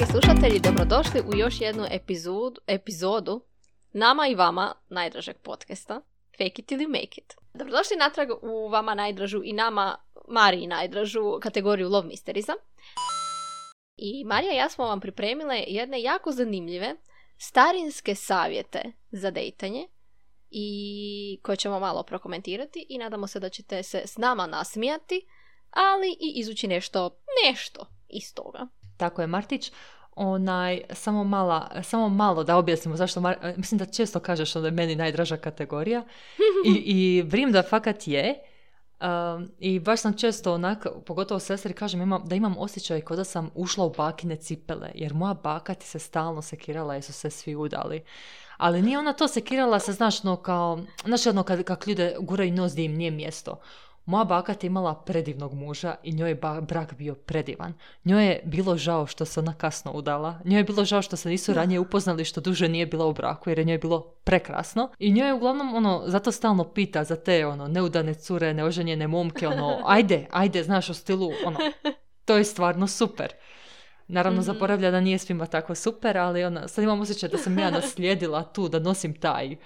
Dragi slušatelji, dobrodošli u još jednu epizodu, epizodu nama i vama najdražeg podcasta Fake it ili make it. Dobrodošli natrag u vama najdražu i nama Mariji najdražu kategoriju Love Mysteriesa. I Marija i ja smo vam pripremile jedne jako zanimljive starinske savjete za dejtanje i koje ćemo malo prokomentirati i nadamo se da ćete se s nama nasmijati, ali i izući nešto, nešto iz toga. Tako je, Martić. Onaj, samo, mala, samo malo da objasnimo zašto, Mar- mislim da često kažeš da je meni najdraža kategorija i, i vrim da fakat je. Um, I baš sam često onak, pogotovo sestri, kažem imam, da imam osjećaj kao da sam ušla u bakine cipele, jer moja baka ti se stalno sekirala jer su se svi udali. Ali nije ona to sekirala se, znaš, no kao, znaš, ono kad, kad ljude guraju nos gdje im nije mjesto. Moja baka je imala predivnog muža i njoj je ba- brak bio predivan. Njoj je bilo žao što se ona kasno udala. Njoj je bilo žao što se nisu ranije upoznali što duže nije bila u braku jer je njoj bilo prekrasno. I njoj je uglavnom ono, zato stalno pita za te ono, neudane cure, neoženjene momke, ono, ajde, ajde, znaš u stilu, ono, to je stvarno super. Naravno, Mhm. zaboravlja da nije svima tako super, ali ona, sad imam osjećaj da sam ja naslijedila tu, da nosim taj,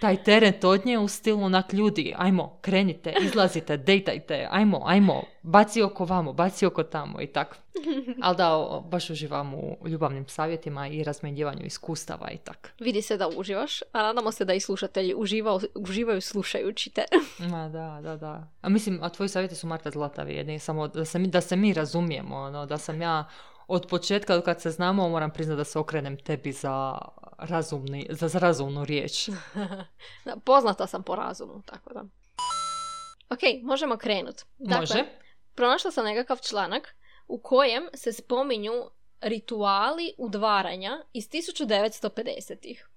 taj teret od nje u stilu onak ljudi, ajmo, krenite, izlazite, dejtajte, ajmo, ajmo, baci oko vamo, baci oko tamo i tako. Ali da, baš uživam u ljubavnim savjetima i razmjenjivanju iskustava i tak. Vidi se da uživaš, a nadamo se da i slušatelji uživao, uživaju slušajući te. Ma da, da, da. A mislim, a tvoji savjeti su Marta zlata vrijedni, samo da se mi, da se mi razumijemo, ono, da sam ja od početka kad se znamo moram priznati da se okrenem tebi za razumni, za, razumnu riječ. Da, poznata sam po razumu, tako da. Ok, možemo krenut. Dakle, Može? pronašla sam nekakav članak u kojem se spominju rituali udvaranja iz 1950-ih.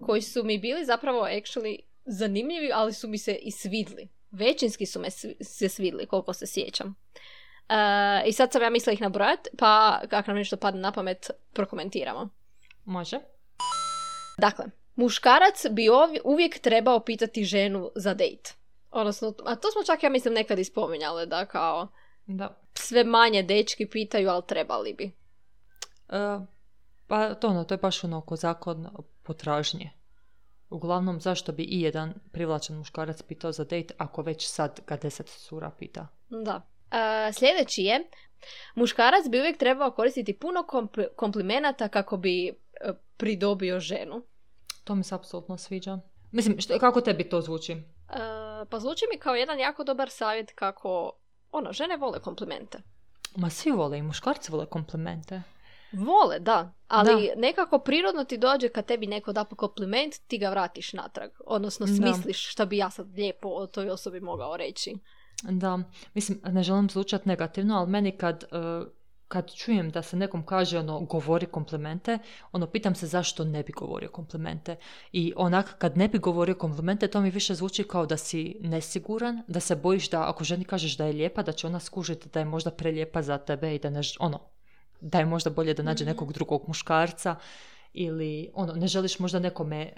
Koji su mi bili zapravo actually zanimljivi, ali su mi se i svidli. Većinski su me svi- se svidli, koliko se sjećam. E, I sad sam ja mislila ih nabrojati, pa kako nam nešto padne na pamet, prokomentiramo. Može? Dakle, muškarac bi uvijek trebao pitati ženu za dejt. Odnosno, a to smo čak, ja mislim, nekad i spominjale, da kao Da. sve manje dečki pitaju, ali trebali bi. E, pa to ono, to je baš ono zakon potražnje. Uglavnom, zašto bi i jedan privlačan muškarac pitao za dejt ako već sad ga deset sura pita? Da. E, sljedeći je, muškarac bi uvijek trebao koristiti puno kompl- komplimenata kako bi pridobio ženu. To mi se apsolutno sviđa. Mislim, što, kako tebi to zvuči? E, pa zvuči mi kao jedan jako dobar savjet kako, ono, žene vole komplimente. Ma svi vole i muškarci vole komplimente. Vole, da. Ali nekako prirodno ti dođe kad tebi neko da kompliment, ti ga vratiš natrag. Odnosno Da. smisliš šta bi ja sad lijepo o toj osobi mogao reći. Da, mislim, ne želim zvučati negativno, ali meni kad, e, kad čujem da se nekom kaže ono, govori komplimente, ono, pitam se zašto ne bi govorio komplimente. I onak, kad ne bi govorio komplimente, to mi više zvuči kao da si nesiguran, da se bojiš da ako ženi kažeš da je lijepa, da će ona skužiti da je možda prelijepa za tebe i da ne, ono, da je možda bolje da nađe Mhm. nekog drugog muškarca ili ono, ne želiš možda nekome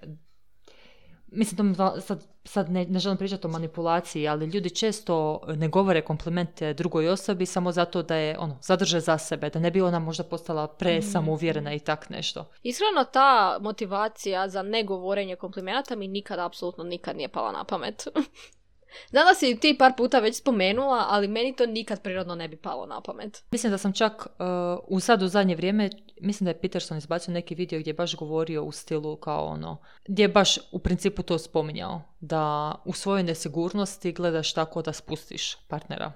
Mislim, to sad, sad ne, ne želim pričati o manipulaciji, ali ljudi često ne govore komplimente drugoj osobi samo zato da je, ono, zadrže za sebe, da ne bi ona možda postala pre samouvjerena i tak nešto. Iskreno ta motivacija za negovorenje komplimenata mi nikad, apsolutno nikad nije pala na pamet. Znam da si ti par puta već spomenula, ali meni to nikad prirodno ne bi palo na pamet. Mislim da sam čak uh, u sad u zadnje vrijeme, mislim da je Peterson izbacio neki video gdje je baš govorio u stilu kao ono, gdje je baš u principu to spominjao, da u svojoj nesigurnosti gledaš tako da spustiš partnera.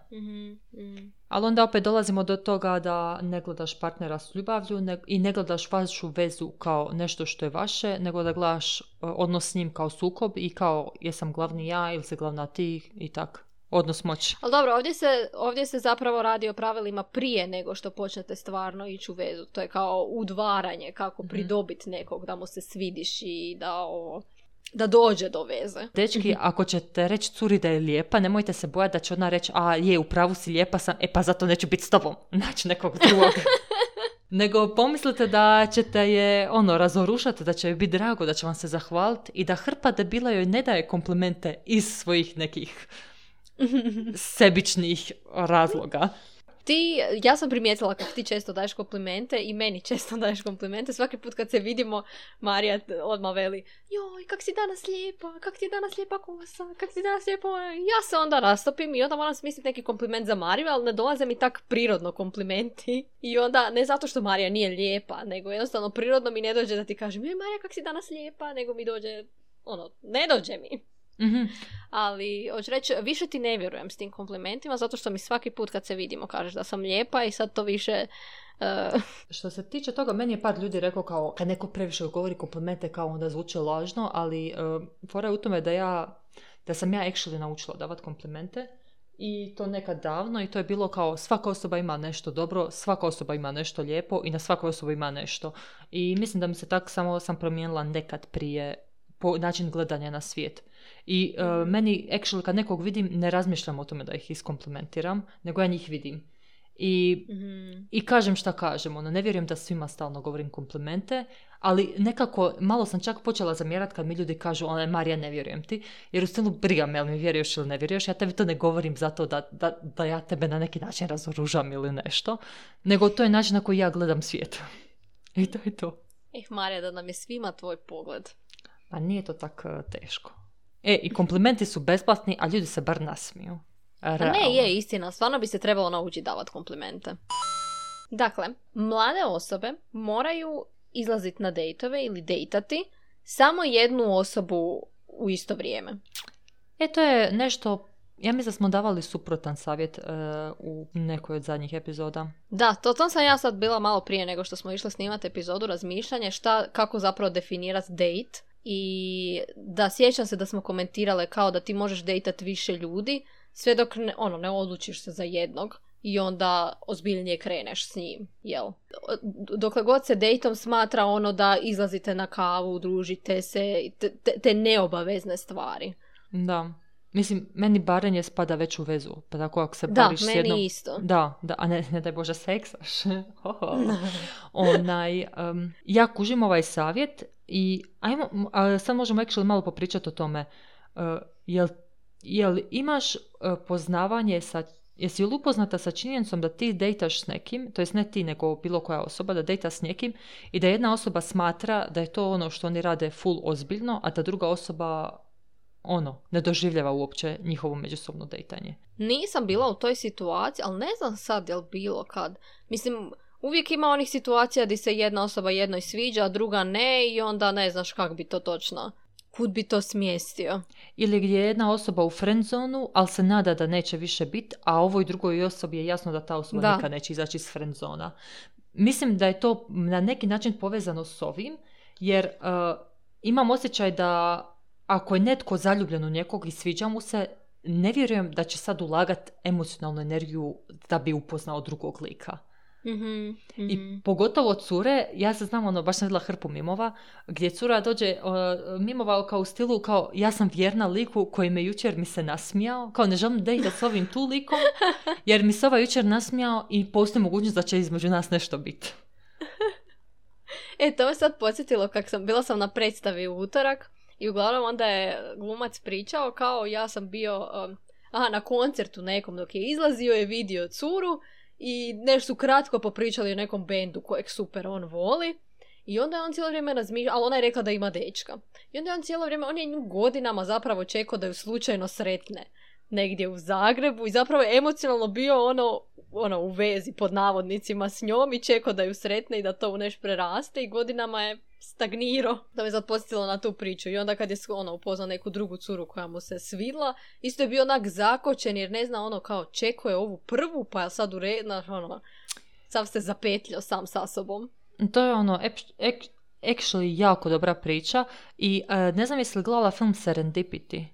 Ali onda opet dolazimo do toga da ne gledaš partnera s ljubavlju ne- i ne gledaš vašu vezu kao nešto što je vaše, nego da gledaš e, odnos s njim kao sukob i kao jesam glavni ja ili si glavna ti i tak. Odnos moći. Ali dobro, ovdje se, ovdje se zapravo radi o pravilima prije nego što počnete stvarno ići u vezu. To je kao udvaranje, kako pridobiti nekog, da mu se svidiš i da, o, da dođe do veze. Dečki, ako ćete reći curi da je lijepa, nemojte se bojati da će ona reći, a je, u pravu si lijepa sam, e pa zato neću biti s tobom. Naći nekog drugog. Nego pomislite da ćete je ono razorušati, da će joj biti drago, da će vam se zahvaliti i da hrpa debila joj ne daje komplimente iz svojih nekih sebičnih razloga. ti, ja sam primijetila kako ti često daješ komplimente i meni često daješ komplimente. Svaki put kad se vidimo, Marija odmah veli, joj, kak si danas lijepa, kak ti je danas lijepa kosa, kak si danas lijepa... Ja se onda rastopim i onda moram smisliti neki kompliment za Mariju, ali ne dolaze mi tak prirodno komplimenti. I onda, ne zato što Marija nije lijepa, nego jednostavno prirodno mi ne dođe da ti kažem, joj Marija, kak si danas lijepa, nego mi dođe, ono, ne dođe mi. Mhm. Ali, hoću reći, više ti ne vjerujem s tim komplimentima, zato što mi svaki put kad se vidimo kažeš da sam lijepa i sad to više... eh, Što se tiče toga, meni je par ljudi rekao kao, kad neko previše govori komplimente kao onda zvuči lažno, ali uh, fora je u tome da ja, da sam ja actually naučila davat komplimente i to nekad davno i to je bilo kao svaka osoba ima nešto dobro, svaka osoba ima nešto lijepo i na svakoj osobi ima nešto. I mislim da mi se tak samo sam promijenila nekad prije po način gledanja na svijet. I uh, meni, actually, kad nekog vidim, ne razmišljam o tome da ih iskomplimentiram, nego ja njih vidim. I, mhm. i kažem šta kažem, ono, ne vjerujem da svima stalno govorim komplimente, ali nekako, malo sam čak počela zamjerat kad mi ljudi kažu, ona Marija, ne vjerujem ti, jer u stilu briga me, mi vjeruješ ili ne vjeruješ, ja tebi to ne govorim zato da, da, da ja tebe na neki način razoružam ili nešto, nego to je način na koji ja gledam svijet. I to je to. Eh, Marija, da nam je svima tvoj pogled. Pa nije to tako teško. E, i komplimenti su besplatni, a ljudi se bar nasmiju. Pa ne, Realno. je istina, stvarno bi se trebalo naučiti davati komplimente. Dakle, mlade osobe moraju izlaziti na dejtove ili dejtati samo jednu osobu u isto vrijeme. E, to je nešto, ja mislim da smo davali suprotan savjet e, u nekoj od zadnjih epizoda. Da, to tom sam ja sad bila malo prije nego što smo išli snimati epizodu razmišljanje šta, kako zapravo definirati date i da sjećam se da smo komentirale kao da ti možeš dejtat više ljudi sve dok ne, ono, ne odlučiš se za jednog i onda ozbiljnije kreneš s njim, jel? Dokle god se dejtom smatra ono da izlazite na kavu, družite se, te, te- neobavezne stvari. Da. Mislim, meni barenje spada već u vezu. Pa tako ako se Da, bariš s meni jednom... isto. Da, da, a ne, ne daj Bože seksaš. Onaj, em, ja kužim ovaj savjet i ajmo, a sad možemo actually malo popričati o tome. Uh, jel, jel imaš uh, poznavanje sa Jesi li upoznata sa činjenicom da ti dejtaš s nekim, to jest ne ti nego bilo koja osoba, da dejta s nekim i da jedna osoba smatra da je to ono što oni rade full ozbiljno, a da druga osoba ono, ne doživljava uopće njihovo međusobno dejtanje. Nisam bila u toj situaciji, ali ne znam sad jel bilo kad. Mislim, uvijek ima onih situacija gdje se jedna osoba jednoj sviđa, a druga ne i onda ne znaš kak bi to točno. Kud bi to smjestio? Ili gdje je jedna osoba u friendzonu, ali se nada da neće više biti, a ovoj drugoj osobi je jasno da ta osoba Da. nikad neće izaći iz friendzona. Mislim da je to na neki način povezano s ovim, jer uh, imam osjećaj da ako je netko zaljubljen u nekog i sviđa mu se, ne vjerujem da će sad ulagat emocionalnu energiju da bi upoznao drugog lika. Mhm, mhm. I pogotovo cure, ja se znam, ono, baš sam vidjela hrpu mimova, gdje cura dođe, uh, mimova kao u stilu, kao ja sam vjerna liku koji me jučer mi se nasmijao, kao ne želim dejtat s ovim tu likom, jer mi se ovaj jučer nasmijao i postoji mogućnost da će između nas nešto biti. E, to me sad podsjetilo kak sam, bila sam na predstavi u utorak i uglavnom onda je glumac pričao kao ja sam bio, um, aha, na koncertu nekom dok je izlazio je vidio curu i nešto su kratko popričali o nekom bendu kojeg super on voli. I onda je on cijelo vrijeme razmišljao, ali ona je rekla da ima dečka. I onda je on cijelo vrijeme, on je nju godinama zapravo čekao da ju slučajno sretne negdje u Zagrebu i zapravo je emocionalno bio ono, ono u vezi pod navodnicima s njom i čekao da ju sretne i da to u nešto preraste i godinama je stagnirao. Da me sad podsjetilo na tu priču i onda kad je ono, upoznao neku drugu curu koja mu se svidla, isto je bio onak zakočen jer ne zna ono kao čekuje ovu prvu pa je sad u red, znaš, ono, sav se zapetljao sam sa sobom. To je ono, ep- ek- actually jako dobra priča i uh, ne znam jesi li gledala film Serendipity.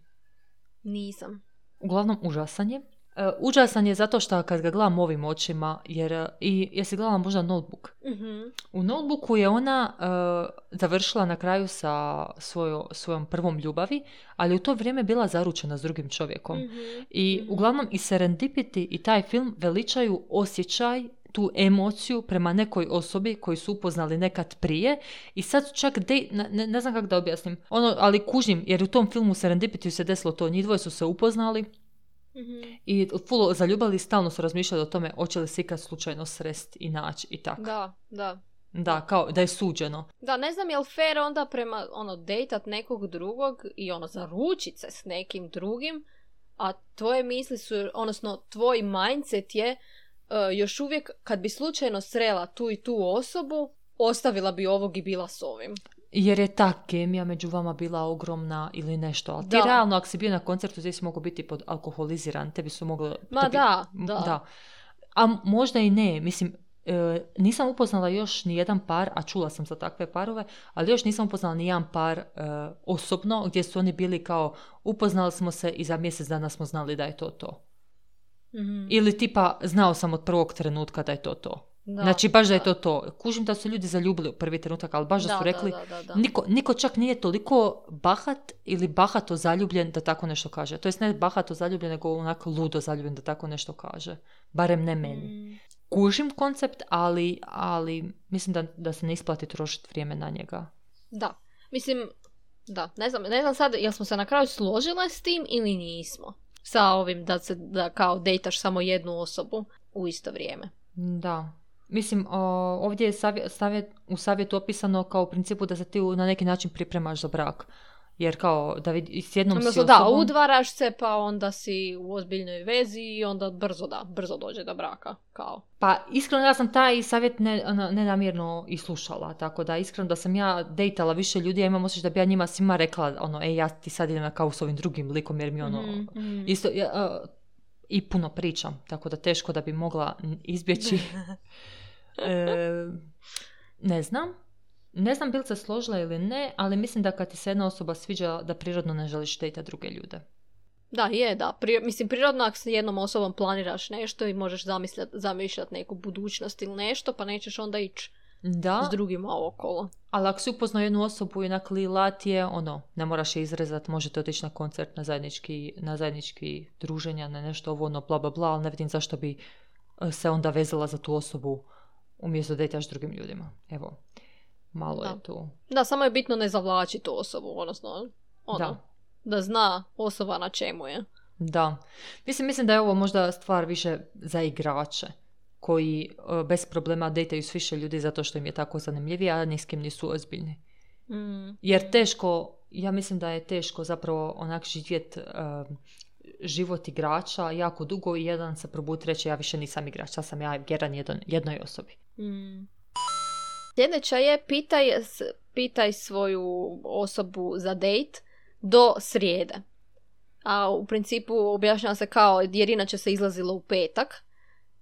Nisam. Uglavnom, užasan je. Uh, užasan je zato što kad ga gledam ovim očima, jer uh, i jesi gledala možda Notebook. Mhm. U Notebooku je ona uh, završila na kraju sa svojo, svojom prvom ljubavi, ali u to vrijeme bila zaručena s drugim čovjekom. Mhm. I Mhm. uglavnom i Serendipity i taj film veličaju osjećaj, tu emociju prema nekoj osobi koju su upoznali nekad prije i sad čak de, ne, ne- ne znam kako da objasnim, ono, ali kužim jer u tom filmu Serendipity se desilo to, njih dvoje su se upoznali Mhm. I full zaljubali stalno su razmišljali o tome hoće li se ikad slučajno srest i naći i tako. Da, da. Da, kao da je suđeno. Da, ne znam je li fair onda prema, ono, dejtat nekog drugog i ono, zaručit se s nekim drugim, a tvoje misli su, odnosno, tvoj mindset je uh, još uvijek, kad bi slučajno srela tu i tu osobu, ostavila bi ovog i bila s ovim. Jer je ta kemija među vama bila ogromna ili nešto. Ali ti Da. realno, ako si bio na koncertu, ti si mogao biti pod alkoholiziran, tebi su moglo... Ma tebi- da, M- da. A možda i ne. Mislim, e, nisam upoznala još ni jedan par, a čula sam za takve parove, ali još nisam upoznala ni jedan par e, osobno gdje su oni bili kao upoznali smo se i za mjesec dana smo znali da je to to. Mhm. Ili tipa znao sam od prvog trenutka da je to to. Da, znači baš da je to to. Kužim da su ljudi zaljubili u prvi trenutak, ali baš da, su rekli Da, da, da. Niko, niko čak nije toliko bahat ili bahato zaljubljen da tako nešto kaže. To jest ne bahato zaljubljen, nego onako ludo zaljubljen da tako nešto kaže. Barem ne meni. Mm. Kužim koncept, ali, ali mislim da, da se ne isplati trošiti vrijeme na njega. Da, mislim, da, ne znam, ne znam sad jel smo se na kraju složile s tim ili nismo. Sa ovim da se, da kao dejtaš samo jednu osobu u isto vrijeme. Da. Mislim, ovdje je savjet, savjet, u savjetu opisano kao u principu da se ti na neki način pripremaš za brak. Jer kao da vidi, s jednom si Odnosno da, osobom- udvaraš se pa onda si u ozbiljnoj vezi i onda brzo da, brzo dođe do braka, kao. Pa iskreno ja sam taj savjet ne, ono, nenamjerno i slušala, tako da iskreno da sam ja dejtala više ljudi, ja imam osjećaj da bi ja njima svima rekla, ono, ej, ja ti sad idem na kavu s ovim drugim likom jer mi ono, Mhm, mhm. isto, ja, i puno pričam, tako da teško da bi mogla izbjeći. E, ne znam. Ne znam bil se složila ili ne, ali mislim da kad ti se jedna osoba sviđa, da prirodno ne želiš dejta druge ljude. Da, je, da. Pri, mislim, prirodno ako s jednom osobom planiraš nešto i možeš zamišljat, zamišljat neku budućnost ili nešto, pa nećeš onda ići Da, s drugima okolo. Ali ako si upoznao jednu osobu i onak li lat je, ono, ne moraš je izrezat, možete otići na koncert, na zajednički, na zajednički druženja, na nešto ovo, ono, bla, bla, bla, ali ne vidim zašto bi e, se onda vezala za tu osobu umjesto da ideš drugim ljudima. Evo, malo Da. je tu. Da, samo je bitno ne zavlači tu osobu, odnosno, ono, Da. da zna osoba na čemu je. Da. Mislim, mislim da je ovo možda stvar više za igrače koji e, bez problema dejtaju s više ljudi zato što im je tako zanimljivije, a ni s kim nisu ozbiljni. Mm. Jer teško, ja mislim da je teško zapravo onak živjet um, život igrača jako dugo i jedan se probuditi reći ja više nisam igrač, sad sam ja vjeran jedan, jednoj osobi. Mm. Sljedeća je pitaj, pitaj svoju osobu za date do srijede. A u principu objašnjava se kao jer inače se izlazilo u petak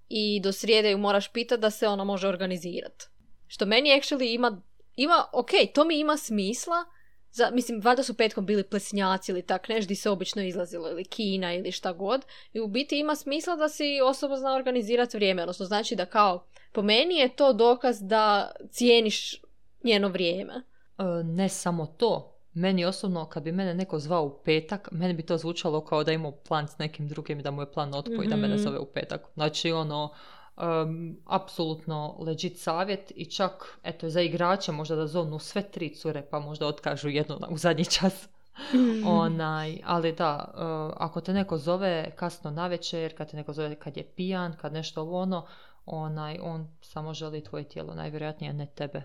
i do srijede ju moraš pitati da se ona može organizirati. Što meni actually ima, ima ok, to mi ima smisla, za, mislim, valjda su petkom bili plesnjaci ili tak nešto se obično izlazilo ili kina ili šta god. I u biti ima smisla da si osoba zna organizirati vrijeme. Odnosno znači da kao, po meni je to dokaz da cijeniš njeno vrijeme. E, ne samo to, meni osobno kad bi mene neko zvao u petak, meni bi to zvučalo kao da imao plan s nekim drugim i da mu je plan otpoj i da mene Mhm. zove u petak. Znači ono, um, apsolutno legit savjet i čak, eto, za igrače možda da zovnu sve tri cure pa možda otkažu jednu u zadnji čas. Onaj, ali da, uh, ako te neko zove kasno na večer, kad te neko zove kad je pijan, kad nešto ovo ono, onaj, on samo želi tvoje tijelo, najvjerojatnije ne tebe.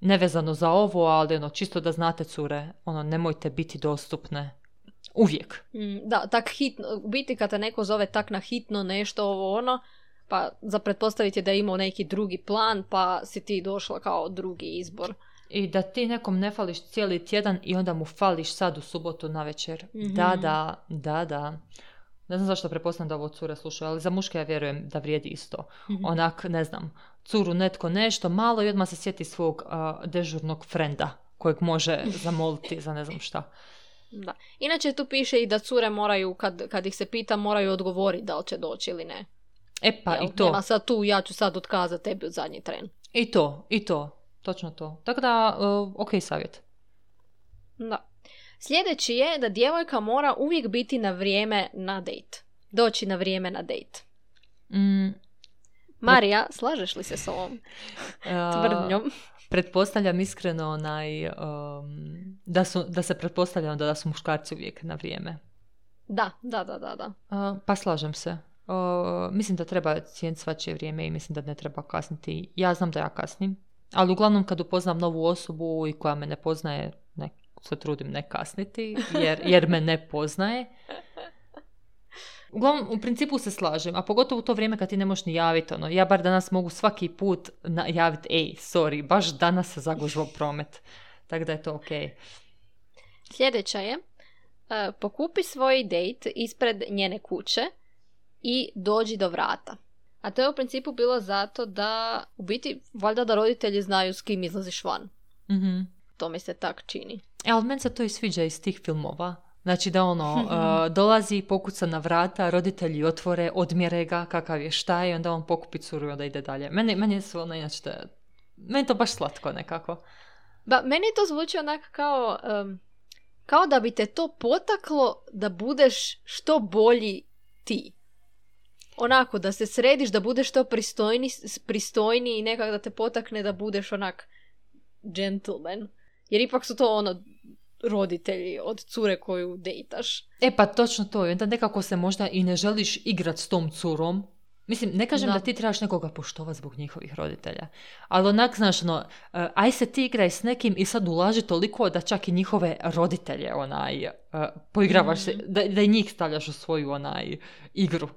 Nevezano za ovo, ali ono, čisto da znate cure, ono, nemojte biti dostupne. Uvijek. Mm, Da, tak hitno, u biti kad te neko zove tak na hitno nešto ovo ono, pa za pretpostaviti je da je imao neki drugi plan, pa si ti došla kao drugi izbor. I da ti nekom ne fališ cijeli tjedan i onda mu fališ sad u subotu na večer. Mhm. Da, da, da, da. Ne znam zašto pretpostavljam da ovo cure slušaju, ali za muške ja vjerujem da vrijedi isto. Mhm. Onak, ne znam, curu netko nešto malo i odmah se sjeti svog a, dežurnog frenda kojeg može zamoliti za ne znam šta. Da. Inače tu piše i da cure moraju, kad, kad ih se pita, moraju odgovoriti da li će doći ili ne. E pa Jel? i to, Nema sad tu, ja ću sad otkazati tebi u zadnji tren. i to, i to, točno to. Tako da, uh, ok savjet. Da. Sljedeći je da djevojka mora uvijek biti na vrijeme na date. Doći na vrijeme na date. Mm, Marija, slažeš li se s ovom tvrdnjom? Pretpostavljam iskreno onaj, um, da, su, da se pretpostavlja onda da su muškarci uvijek na vrijeme. Da, da, da, da, da. A, pa slažem se. O, mislim da treba cijeniti svačije vrijeme i mislim da ne treba kasniti. Ja znam da ja kasnim, ali uglavnom kad upoznam novu osobu i koja me ne poznaje, ne, se trudim ne kasniti, jer, jer me ne poznaje. Uglavnom, u principu se slažem, a pogotovo u to vrijeme kad ti ne možeš ni javiti, ono, ja bar danas mogu svaki put javiti, ej, sorry, baš danas se zagužvo promet. Tako da je to ok. Sljedeća je, uh, pokupi svoj date ispred njene kuće i dođi do vrata. A to je u principu bilo zato da, u biti, valjda da roditelji znaju s kim izlaziš van. mm To mi se tak čini. E, ali meni se to i sviđa iz tih filmova. Znači da ono, uh, dolazi, pokuca na vrata, roditelji otvore, odmjere ga, kakav je šta je, onda on pokupi curu i onda ide dalje. Meni, meni je ono, inače, da, meni to baš slatko nekako. Ba, meni to zvuči onak kao, um, kao da bi te to potaklo da budeš što bolji ti. Onako, da se središ, da budeš što pristojni, pristojniji i nekak da te potakne da budeš onak gentleman. Jer ipak su to ono roditelji od cure koju dejtaš. E pa točno to. Onda nekako se možda i ne želiš igrat s tom curom. Mislim, ne kažem da, ti trebaš nekoga poštovati zbog njihovih roditelja. Ali onak, znaš, ono, uh, aj se ti igraj s nekim i sad ulaži toliko da čak i njihove roditelje, onaj, uh, poigravaš se, mhm. da, da i njih stavljaš u svoju, onaj, igru.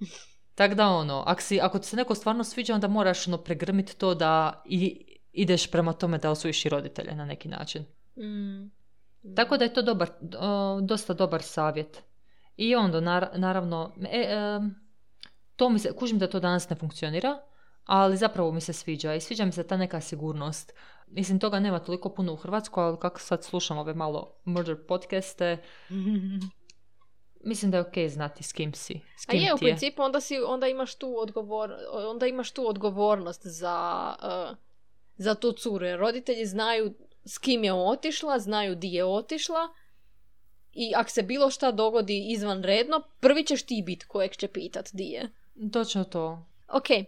Tako da, ono, ako, si, ako ti se neko stvarno sviđa, onda moraš, ono, pregrmiti to da i, ideš prema tome da osvojiš i roditelje na neki način. Mm. Tako da je to dobar, dosta dobar savjet. I onda, naravno, e, to mi se, kužim da to danas ne funkcionira, ali zapravo mi se sviđa i sviđa mi se ta neka sigurnost. Mislim, toga nema toliko puno u Hrvatskoj, ali kako sad slušam ove malo murder podcaste, mislim da je ok znati s kim si. S kim A je, u principu onda, si, onda, imaš tu odgovor, onda imaš tu odgovornost za, uh, za tu curu. roditelji znaju s kim je otišla, znaju di je otišla i ako se bilo šta dogodi izvanredno, prvi ćeš ti biti kojeg će pitat di je. Točno to. Ok, uh,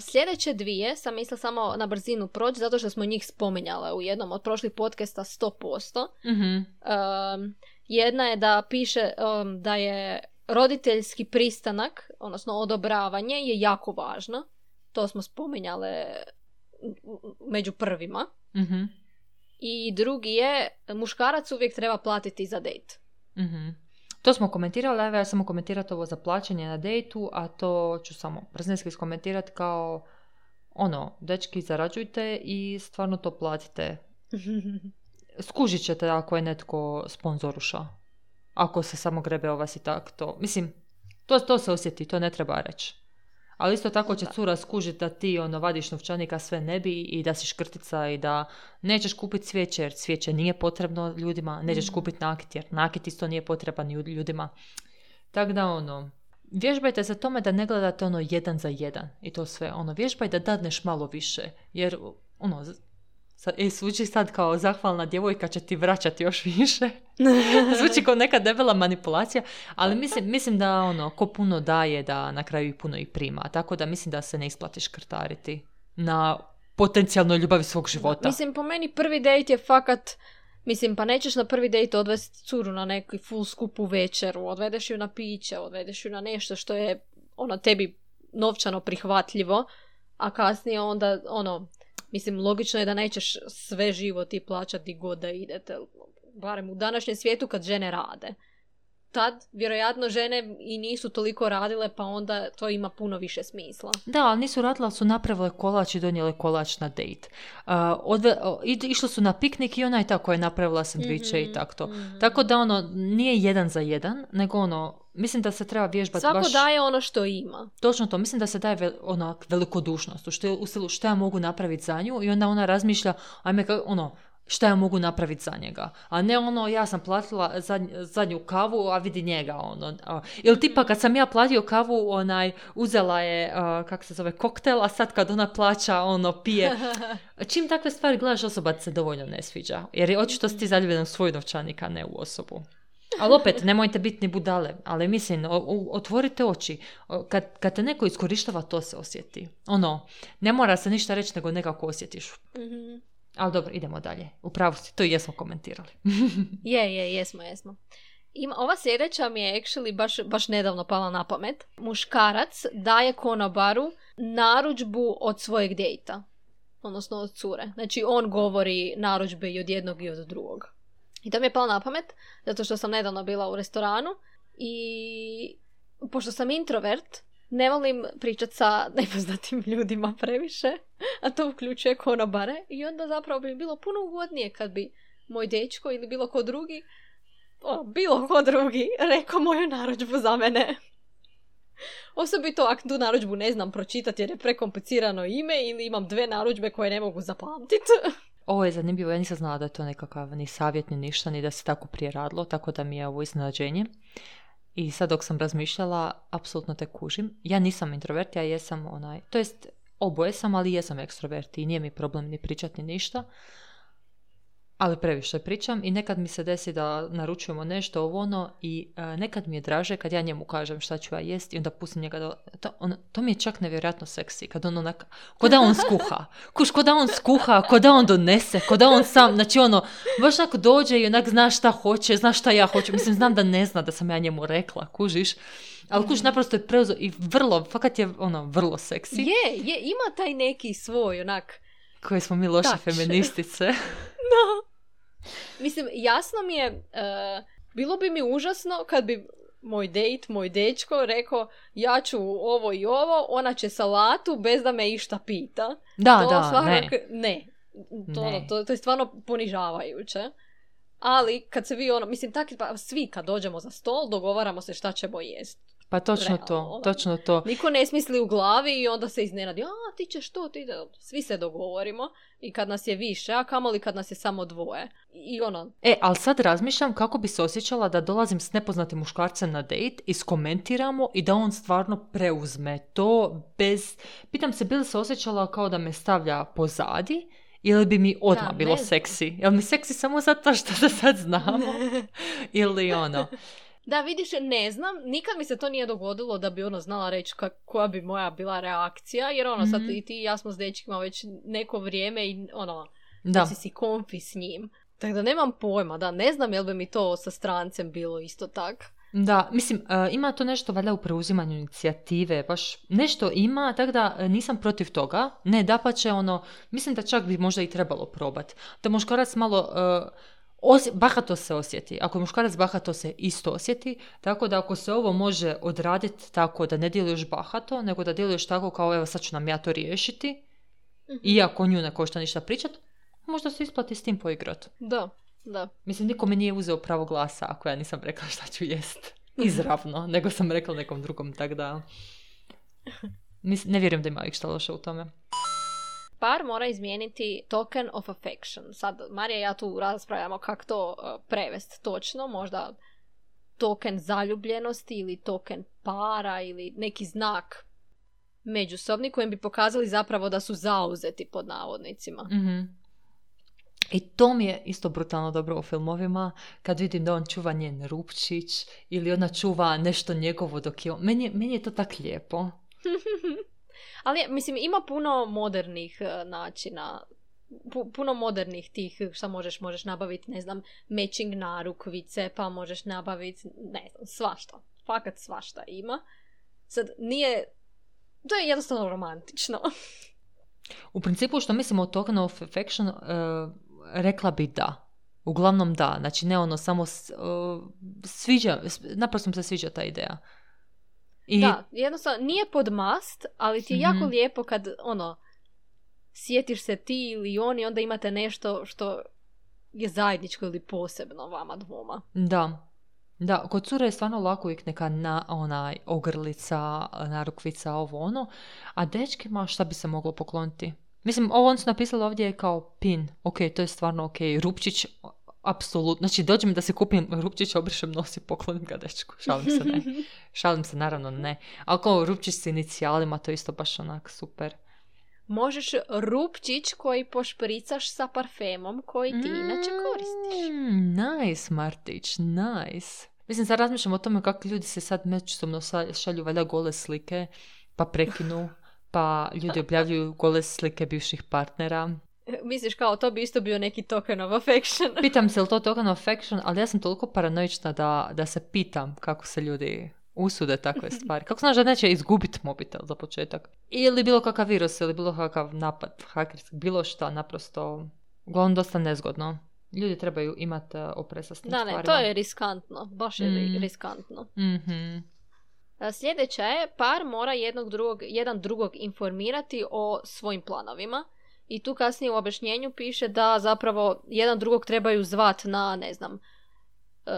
sljedeće dvije sam mislila samo na brzinu proći zato što smo njih spominjale u jednom od prošlih podcasta 100%. mm jedna je da piše um, da je roditeljski pristanak, odnosno odobravanje, je jako važno. To smo spominjale među prvima. mm i drugi je muškarac uvijek treba platiti za dejt. mm To smo komentirali, evo ja samo komentirati ovo za plaćanje na dejtu, a to ću samo brzinski iskomentirati kao ono, dečki zarađujte i stvarno to platite. Skužit ćete ako je netko sponzoruša. Ako se samo grebe o vas i tak to. Mislim, to, to se osjeti, to ne treba reći. Ali isto tako će cura skužiti da ti ono vadiš novčanika sve ne bi i da si škrtica i da nećeš kupiti cvijeće jer cvijeće nije potrebno ljudima, nećeš mm. kupiti nakit jer nakit isto nije potreban ljudima. Tako da ono, vježbajte se tome da ne gledate ono jedan za jedan i to sve. Ono, vježbaj da dadneš malo više jer ono, Sad, e, zvuči sad kao zahvalna djevojka će ti vraćati još više. zvuči kao neka debela manipulacija, ali mislim, mislim da ono, ko puno daje da na kraju i puno i prima. Tako da mislim da se ne isplatiš krtariti na potencijalnoj ljubavi svog života. Mislim, po meni prvi dejt je fakat... Mislim, pa nećeš na prvi dejt odvesti curu na neki full skupu večeru, odvedeš ju na piće, odvedeš ju na nešto što je ono tebi novčano prihvatljivo, a kasnije onda ono Mislim, logično je da nećeš sve život i plaćati god da idete, barem u današnjem svijetu kad žene rade. Tad, vjerojatno, žene i nisu toliko radile, pa onda to ima puno više smisla. Da, ali nisu radile, ali su napravile kolač i donijele kolač na date. Uh, odve, išle su na piknik i ona je ta koja je napravila sandviče i mhm, tako to. Mhm. Tako da ono, nije jedan za jedan, nego ono, Mislim da se treba vježbati Svako baš... daje ono što ima. Točno to. Mislim da se daje vel, onak velikodušnost. U, što, u stilu što ja mogu napraviti za nju i onda ona razmišlja ajme ono, šta ja mogu napraviti za njega. A ne ono, ja sam platila zadnju kavu, a vidi njega. Ono. Ili tipa kad sam ja platio kavu, onaj, uzela je, uh, kako se zove, koktel, a sad kad ona plaća, ono, pije. Čim takve stvari gledaš, osoba se dovoljno ne sviđa. Jer je očito si ti zaljubljen u svoj novčanik, a ne u osobu. Ali opet, nemojte biti ni budale, ali mislim, otvorite oči. Kad, kad te neko iskorištava, to se osjeti. Ono, ne mora se ništa reći, nego nekako osjetiš. mm Ali dobro, idemo dalje. Upravo si, to i jesmo komentirali. je, je, jesmo, jesmo. Ima, ova sljedeća mi je actually baš, baš nedavno pala na pamet. Muškarac daje konobaru narudžbu od svojeg dejta. Odnosno od cure. Znači on govori narudžbe i od jednog i od drugog. I to mi je palo na pamet, zato što sam nedavno bila u restoranu i pošto sam introvert, ne volim pričati sa nepoznatim ljudima previše, a to uključuje konobare i onda zapravo bi bilo puno ugodnije kad bi moj dečko ili bilo ko drugi, o, bilo ko drugi, rekao moju narudžbu za mene. Osobito ako tu narudžbu ne znam pročitati jer je prekomplicirano ime ili imam dve narudžbe koje ne mogu zapamtiti. Ovo je zanimljivo, ja nisam znala da je to nekakav ni savjet ni ništa, ni da se tako prije radilo, tako da mi je ovo iznenađenje. I sad dok sam razmišljala, apsolutno te kužim. Ja nisam introvert, ja jesam onaj, to jest oboje sam, ali jesam ekstrovert i nije mi problem ni pričati ni ništa ali previše pričam i nekad mi se desi da naručujemo nešto ovo ono i e, nekad mi je draže kad ja njemu kažem šta ću ja jest i onda pustim njega da, to, on, to mi je čak nevjerojatno seksi kad on onak, ko da on skuha kuš, ko da on skuha, ko da on donese ko da on sam, znači ono baš ako dođe i onak zna šta hoće zna šta ja hoću, mislim znam da ne zna da sam ja njemu rekla, kužiš ali kuš naprosto je preuzeo i vrlo, fakat je ono vrlo seksi Je, je, ima taj neki svoj onak koje smo mi loše feministice. no. Mislim, jasno mi je, e, bilo bi mi užasno kad bi moj dejt, moj dečko rekao ja ću ovo i ovo, ona će salatu bez da me išta pita. Da, to da, ne. ne. To, ne. To, to je stvarno ponižavajuće. Ali kad se vi ono, mislim, tak, pa, svi kad dođemo za stol dogovaramo se šta ćemo jest. Pa točno to, točno to. Niko ne smisli u glavi i onda se iznenadi, a ti ćeš to, ti Svi se dogovorimo i kad nas je više, a kamoli kad nas je samo dvoje. I ono... E, ali sad razmišljam kako bi se osjećala da dolazim s nepoznatim muškarcem na date, iskomentiramo i da on stvarno preuzme to bez... Pitam se, bi li se osjećala kao da me stavlja pozadi ili bi mi odmah bilo seksi? Jel mi seksi samo zato što da sad znamo? ili ono... Da, vidiš, ne znam, nikad mi se to nije dogodilo da bi ono znala reći koja bi moja bila reakcija, jer ono, sad mhm. i ti i ja smo s dečkima već neko vrijeme i ono, da si si konfi s njim. Tako da nemam pojma, da, ne znam jel bi mi to sa strancem bilo isto tak. Da, mislim, e, ima to nešto valjda u preuzimanju inicijative, baš nešto ima, tako da e, nisam protiv toga. Ne, da pa će ono, mislim da čak bi možda i trebalo probati. Da muškarac malo... Uh, bahato se osjeti. Ako je muškarac bahato se isto osjeti, tako da ako se ovo može odraditi tako da ne djeluješ bahato, nego da djeluješ tako kao evo sad ću nam ja to riješiti, mm iako nju ne košta ništa pričat, možda se isplati s tim poigrat. Da, da. Mislim, niko mi nije uzeo pravo glasa ako ja nisam rekla šta ću jest. Izravno, nego sam rekla nekom drugom, tako da... Mislim, ne vjerujem da ima išta loše u tome par mora izmijeniti token of affection. Sad, Marija i ja tu raspravljamo kako to uh, prevest točno, možda token zaljubljenosti ili token para ili neki znak međusobni kojim bi pokazali zapravo da su zauzeti pod navodnicima. mm I to mi je isto brutalno dobro u filmovima, kad vidim da on čuva njen rupčić ili ona čuva nešto njegovo dok je on... Meni, meni je to tak lijepo. Ali, mislim, ima puno modernih uh, načina puno modernih tih šta možeš, možeš nabaviti, ne znam, matching narukvice, pa možeš nabaviti, ne znam, svašta. Fakat svašta ima. Sad, nije, to je jednostavno romantično. U principu što mislim o token of affection, uh, rekla bi da. Uglavnom da. Znači ne ono samo uh, sviđa, naprosto mi se sviđa ta ideja. I... Da, jednostavno, nije pod mast, ali ti je jako mhm. lijepo kad, ono, sjetiš se ti ili on i onda imate nešto što je zajedničko ili posebno vama dvoma. Da. Da, kod cure je stvarno lako uvijek neka na, onaj, ogrlica, narukvica, ovo ono. A dečkima šta bi se moglo pokloniti? Mislim, ovo on su napisali ovdje kao pin. Ok, to je stvarno ok. Rupčić, apsolutno. Znači, dođem da se kupim rupčić, obrišem nos i poklonim ga dečku. Šalim se, ne. Šalim se, naravno, ne. Ali kao rupčić s inicijalima, to je isto baš onak super. Možeš rupčić koji pošpricaš sa parfemom koji ti inače koristiš. Mm, nice, Martić, nice. Mislim, sad razmišljam o tome kako ljudi se sad međusobno šalju valjda gole slike, pa prekinu, pa ljudi objavljuju gole slike bivših partnera. Misliš kao to bi isto bio neki token of affection? Pitam se li to token of affection, ali ja sam toliko paranoična da, da se pitam kako se ljudi usude takve stvari. Kako znaš da neće izgubiti mobitel za početak? Ili bilo kakav virus, ili bilo kakav napad, hakerski, bilo šta, naprosto, uglavnom dosta nezgodno. Ljudi trebaju imati uh, opresa s tim Da, ne, stvarima. to je riskantno. Baš je Mm. riskantno. Mhm. A Sljedeća je, par mora jednog drugog, jedan drugog informirati o svojim planovima. I tu kasnije u objašnjenju piše da zapravo jedan drugog trebaju zvat na, ne znam, e,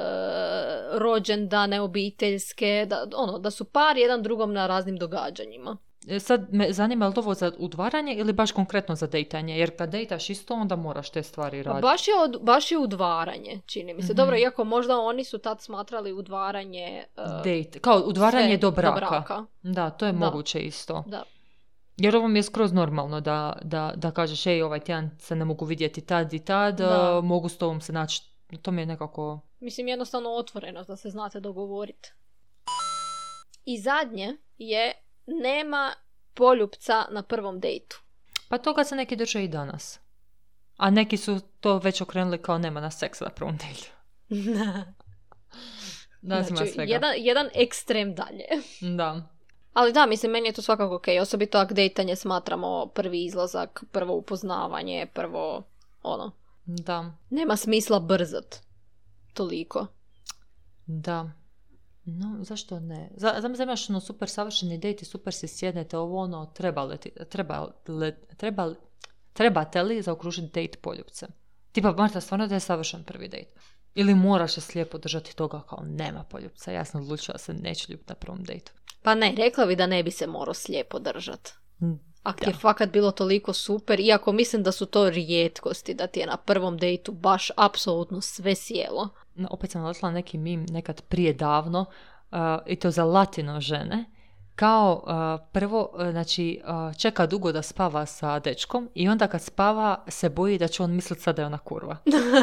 rođendane, obiteljske, da, ono, da su par jedan drugom na raznim događanjima. E, Sad me zanima li to ovo za udvaranje ili baš konkretno za dejtanje? Jer kad dejtaš isto, onda moraš te stvari Pa raditi. baš je, od, baš je udvaranje, čini mi se. Mhm. Dobro, iako možda oni su tad smatrali udvaranje... e, Dejt. Kao udvaranje do braka. braka. Da, to je Da. moguće isto. Da. Jer ovo mi je skroz normalno da, da, da kažeš, ej, ovaj tjedan se ne mogu vidjeti tad i tad, Da. a, mogu s tobom se naći. To mi je nekako... Mislim, jednostavno otvorenost da se znate dogovoriti. I zadnje je nema poljupca na prvom dejtu. Pa toga se neki drže i danas. A neki su to već okrenuli kao nema na seksa na prvom dejtu. Da, znači, jedan, jedan ekstrem dalje. Da. Ali da, mislim, meni je to svakako ok. Osobito ako dejtanje smatramo prvi izlazak, prvo upoznavanje, prvo ono. Da. Nema smisla brzat. Toliko. Da. No, zašto ne? Za, znam da imaš ono super savršeni dejt i super si sjednete, ovo ono, treba ti- treba, li, treba, trebate li zaokružiti dejt poljubce? Tipa, Marta, stvarno da je savršen prvi dejt. Ili moraš se slijepo držati toga kao nema poljubca. Ja sam odlučila da se neću ljubiti na prvom dejtu. Pa ne, rekla bi da ne bi se morao slijepo držat. Mm, Ako ti je fakat bilo toliko super, iako mislim da su to rijetkosti, da ti je na prvom dejtu baš apsolutno sve sjelo. No, opet sam naletila na neki mim nekad prije davno, uh, i to za latino žene, kao uh, prvo, uh, znači, uh, čeka dugo da spava sa dečkom i onda kad spava se boji da će on misliti sad da je ona kurva.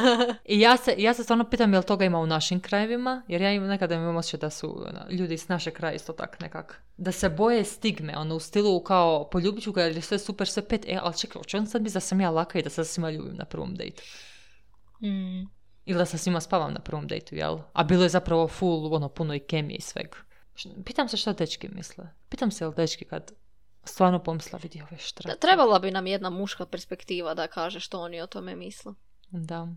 I ja se, ja se stvarno pitam jel toga ima u našim krajevima, jer ja imam nekada imam osjećaj da su ono, ljudi s naše kraja isto tak nekak. Da se boje stigme, ono u stilu kao poljubit ću ga jer je sve super, sve pet, e, ali čekaj, hoće on sad misli da sam ja laka i da sad svima ljubim na prvom dejtu. Ili da sa svima spavam na prvom dejtu, jel? A bilo je zapravo full, ono, puno i kemije i sveg. Pitam se šta dečki misle. Pitam se jel dečki kad stvarno pomisla vidi ove Da, štrace. trebala bi nam jedna muška perspektiva da kaže što oni o tome misle. Da.